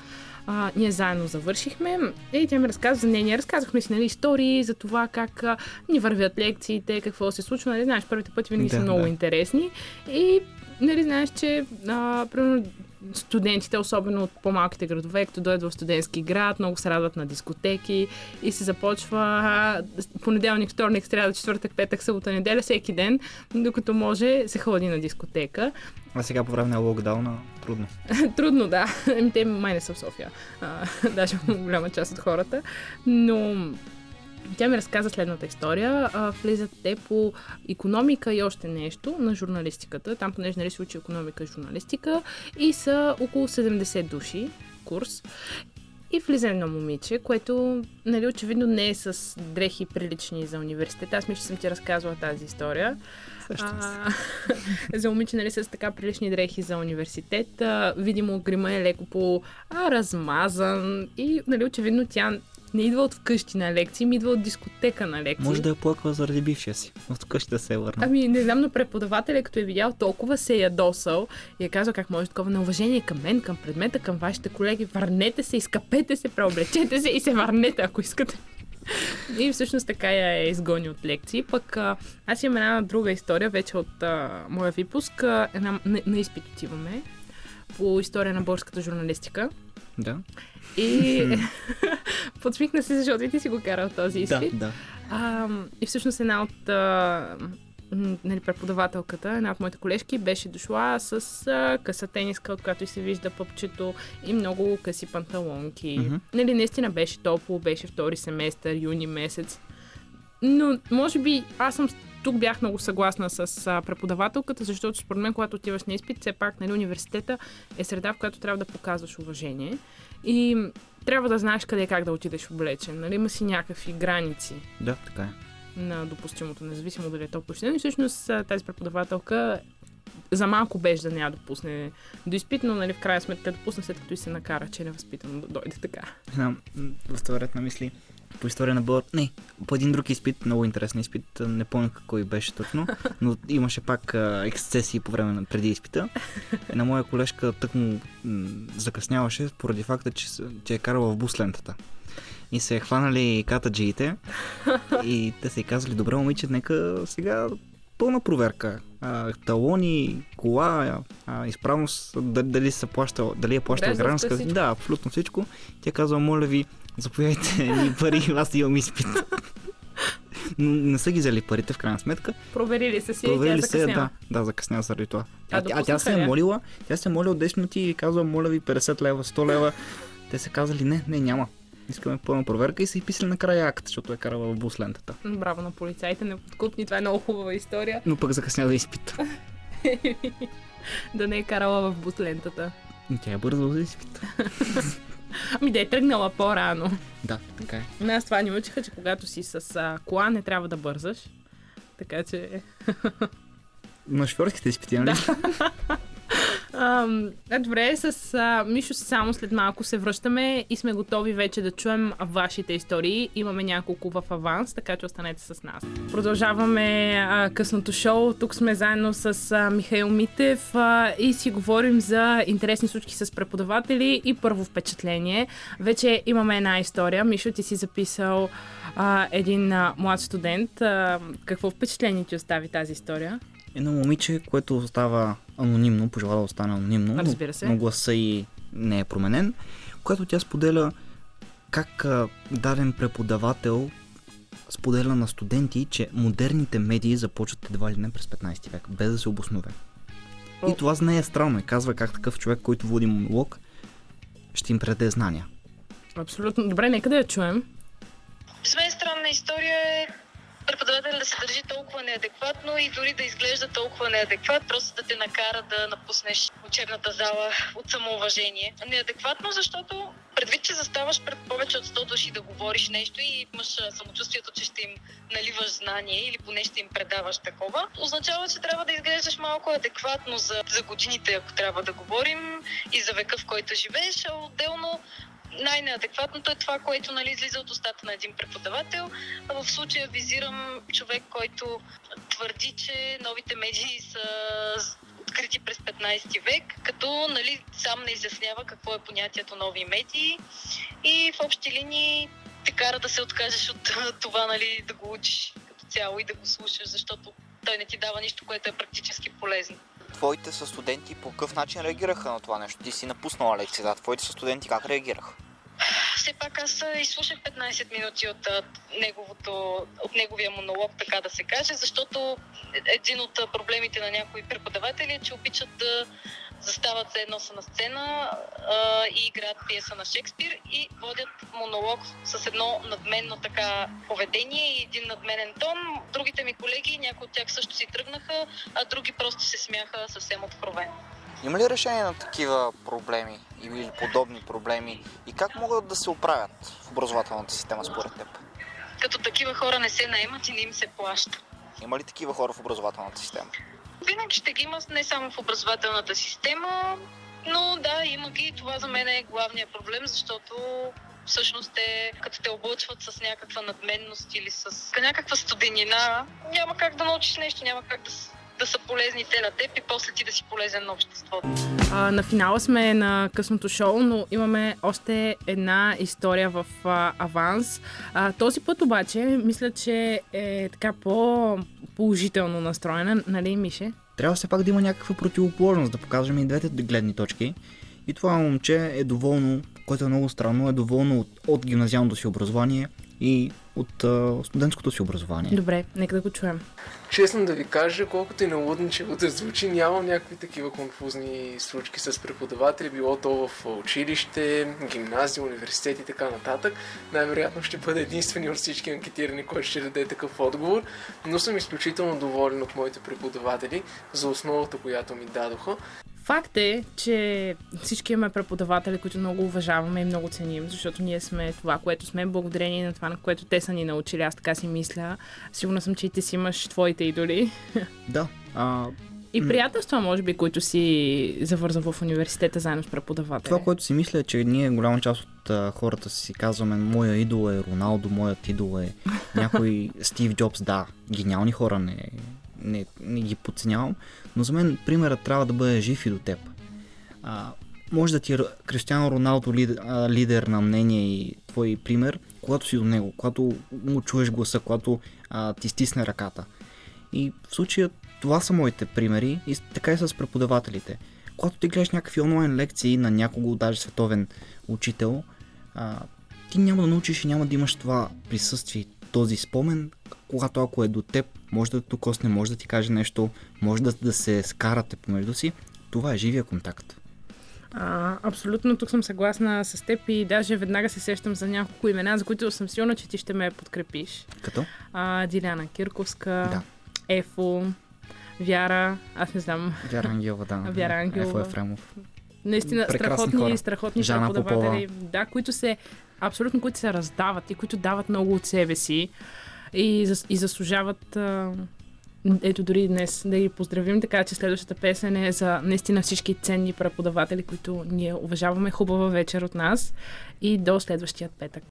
А, ние заедно завършихме и тя ми разказа за нея. Ние разказахме си нали, истории за това как а, ни вървят лекциите, какво се случва. Нали, знаеш, първите пъти винаги Да, са много да. интересни. И нали, знаеш, че а, примерно студентите, особено от по-малките градове, като дойдат в студентски град, много се радват на дискотеки и се започва понеделник, вторник, сряда, четвъртък, петък, събота, неделя, всеки ден, докато може се ходи на дискотека. А сега по време на локдауна трудно. Трудно, да. Еми, Те май не са в София. А, даже голяма част от хората. Но тя ми разказа следната история. А, влизат те по економика и още нещо на журналистиката. Там, понеже нали се учи економика и журналистика. И са около 70 души курс. И влиза едно момиче, което, нали, очевидно не е с дрехи прилични за университет. Аз мисля, че съм ти разказвала тази история. А, за момиче, нали, с така прилични дрехи за университет. А, видимо, грима е леко по а, размазан и, нали, очевидно тя не идва от вкъщи на лекции, ми идва от дискотека на лекции. Може да я плаква заради бившия си. От тук ще се върна. Ами, не знам, но преподавателя, като е видял, толкова се е ядосал и е казал как може такова неуважение към мен, към предмета, към вашите колеги. Върнете се, изкапете се, преоблечете се и се върнете, ако искате. И всъщност така я е изгонил от лекции. Пък а, аз имам една друга история, вече от а, моя випуск. А, една, на, на изпит отиваме по история на българската журналистика. Да. И подсмихна се, защото и ти си го карал този Да, изпит. да. А, и всъщност една от а, нали, преподавателката, една от моите колежки, беше дошла с а, къса тениска, от която и се вижда пъпчето и много къси панталонки. Мгм. Нали, наистина беше топло, беше втори семестър, юни месец. Но, може би, аз съм тук бях много съгласна с а, преподавателката, защото според мен, когато отиваш на изпит, все пак нали, университета е среда, в която трябва да показваш уважение. И трябва да знаеш къде и как да отидеш облечен. Нали? Има си някакви граници Да, така е. на допустимото, независимо дали е то почтено. И всъщност тази преподавателка за малко беше да не я допусне до изпит, но нали, в крайна сметка допусна след като и се накара, че е невъзпитано да дойде така. М, в ред на мисли, по история на Бълър... Не, по един друг изпит, много интересен изпит, не помня кой беше точно, но имаше пак а, ексцесии по време на преди изпита. Една моя колежка тък му м, закъсняваше поради факта, че, че е карала в бус лентата. И се е хванали катаджиите и те са й казали, добре момиче, нека сега пълна проверка. А, талони, кола, а, изправност, дали, дали се плаща, дали е плащал Влезло гражданска. Да, абсолютно всичко. Тя казва, моля ви, заповядайте ни пари, аз имам изпит. Но не са ги взели парите в крайна сметка. Проверили се си и Проверили тя се, да, да, закъснява заради това. А А, а тя се е молила, тя се е молила от 10 минути и казва, моля ви 50 лева, 100 лева. Те са казали, не, не, няма. Искаме пълна проверка и са и писали накрая акт, защото е карала в бус лентата. Браво на полицайите, неподкупни. Това е много хубава история. Но пък закъсня да изпит. да не е карала в бус лентата. И Тя е бързо за изпит. Ами да е тръгнала по-рано. Да, така е. Нас това ни учиха, че когато си с а, кола, не трябва да бързаш. Така че... На шофьорските изпити, нали? А, добре, с а, Мишо само след малко се връщаме и сме готови вече да чуем вашите истории. Имаме няколко в аванс, така че останете с нас. Продължаваме а, късното шоу. Тук сме заедно с а, Михаил Митев а, и си говорим за интересни случки с преподаватели и първо впечатление. Вече имаме една история. Мишо, ти си записал а, един а, млад студент. А, какво впечатление ти остави тази история? Едно момиче, което остава анонимно, пожела да остане анонимно, но- Разбира се. но гласа и не е променен, когато тя споделя как а, даден преподавател споделя на студенти, че модерните медии започват едва ли не през 15 век, без да се обоснове. О. И това за нея е странно и казва как такъв човек, който води монолог, ще им предаде знания. Абсолютно. Добре, нека да я чуем. За мен странна история е преподавателя да се държи толкова неадекватно и дори да изглежда толкова неадекват, просто да те накара да напуснеш учебната зала от самоуважение. Неадекватно, защото предвид, че заставаш пред повече от 100 души да говориш нещо и имаш самочувствието, че ще им наливаш знание или поне ще им предаваш такова, означава, че трябва да изглеждаш малко адекватно за, за годините, ако трябва да говорим, и за века, в който живееш, а отделно най-неадекватното е това, което нали, излиза от устата на един преподавател. А в случая визирам човек, който твърди, че новите медии са открити през 15 век, като нали, сам не изяснява какво е понятието нови медии и в общи линии те кара да се откажеш от това нали, да го учиш като цяло и да го слушаш, защото той не ти дава нищо, което е практически полезно. Твоите са студенти по какъв начин реагираха на това нещо? Ти си напуснала лекцията. Твоите са студенти как реагираха? Все пак аз изслушах 15 минути от, неговото, от неговия монолог, така да се каже, защото един от проблемите на някои преподаватели е, че обичат да застават за едно са на сцена а, и играят пиеса на Шекспир и водят монолог с едно надменно така поведение и един надменен тон. Другите ми колеги, някои от тях също си тръгнаха, а други просто се смяха съвсем откровено. Има ли решение на такива проблеми или подобни проблеми и как могат да се оправят в образователната система според теб? Като такива хора не се наемат и не им се плаща. Има ли такива хора в образователната система? Винаги ще ги има не само в образователната система, но да, има ги. И това за мен е главният проблем, защото всъщност те, като те облъчват с някаква надменност или с някаква студенина, няма как да научиш нещо, няма как да, да са полезни те на теб и после ти да си полезен на обществото. А, на финала сме на късното шоу, но имаме още една история в а, аванс. А, този път обаче, мисля, че е така по-положително настроена, нали, Мише? Трябва все пак да има някаква противоположност, да покажем и двете гледни точки. И това момче е доволно, което е много странно, е доволно от, от гимназиалното си образование и от а, студентското си образование. Добре, нека да го чуем. Честно да ви кажа, колкото и налудничево да звучи, нямам някакви такива конфузни случки с преподаватели, било то в училище, гимназия, университет и така нататък. Най-вероятно ще бъде единствени от всички анкетирани, който ще даде такъв отговор, но съм изключително доволен от моите преподаватели за основата, която ми дадоха. Факт е, че всички имаме преподаватели, които много уважаваме и много ценим, защото ние сме това, което сме, благодарение на това, на което те са ни научили. Аз така си мисля. Сигурна съм, че и ти си имаш твоите идоли. Да. А, И приятелства, може би, които си завързал в университета заедно с преподаватели. Това, което си мисля е, че ние голяма част от а, хората си казваме, моя идол е Роналдо, моят идол е някой Стив Джобс, да, гениални хора, не, не, не ги подценявам, но за мен примерът трябва да бъде жив и до теб. А, може да ти е Кристиано Роналдо лидер, на мнение и твой пример, когато си до него, когато му чуеш гласа, когато а, ти стисне ръката. И в случая това са моите примери и така и с преподавателите. Когато ти гледаш някакви онлайн лекции на някого, даже световен учител, а, ти няма да научиш и няма да имаш това присъствие, този спомен, когато ако е до теб, може да докосне, може да ти каже нещо, може да, да се скарате помежду си. Това е живия контакт. А, абсолютно, тук съм съгласна с теб и даже веднага се сещам за няколко имена, за които съм сигурна, че ти ще ме подкрепиш. Като? А, Диляна Кирковска, Да. Ефо, Вяра, аз не знам. Вяра Ангелова, да. Вяра Ангелова. Ефо Ефремов. Наистина Прекрасни страхотни, хора. страхотни Жана преподаватели, да, които се абсолютно, които се раздават и които дават много от себе си и, и заслужават а, ето дори днес да ги поздравим, така че следващата песен е за наистина всички ценни преподаватели, които ние уважаваме. Хубава вечер от нас и до следващия петък.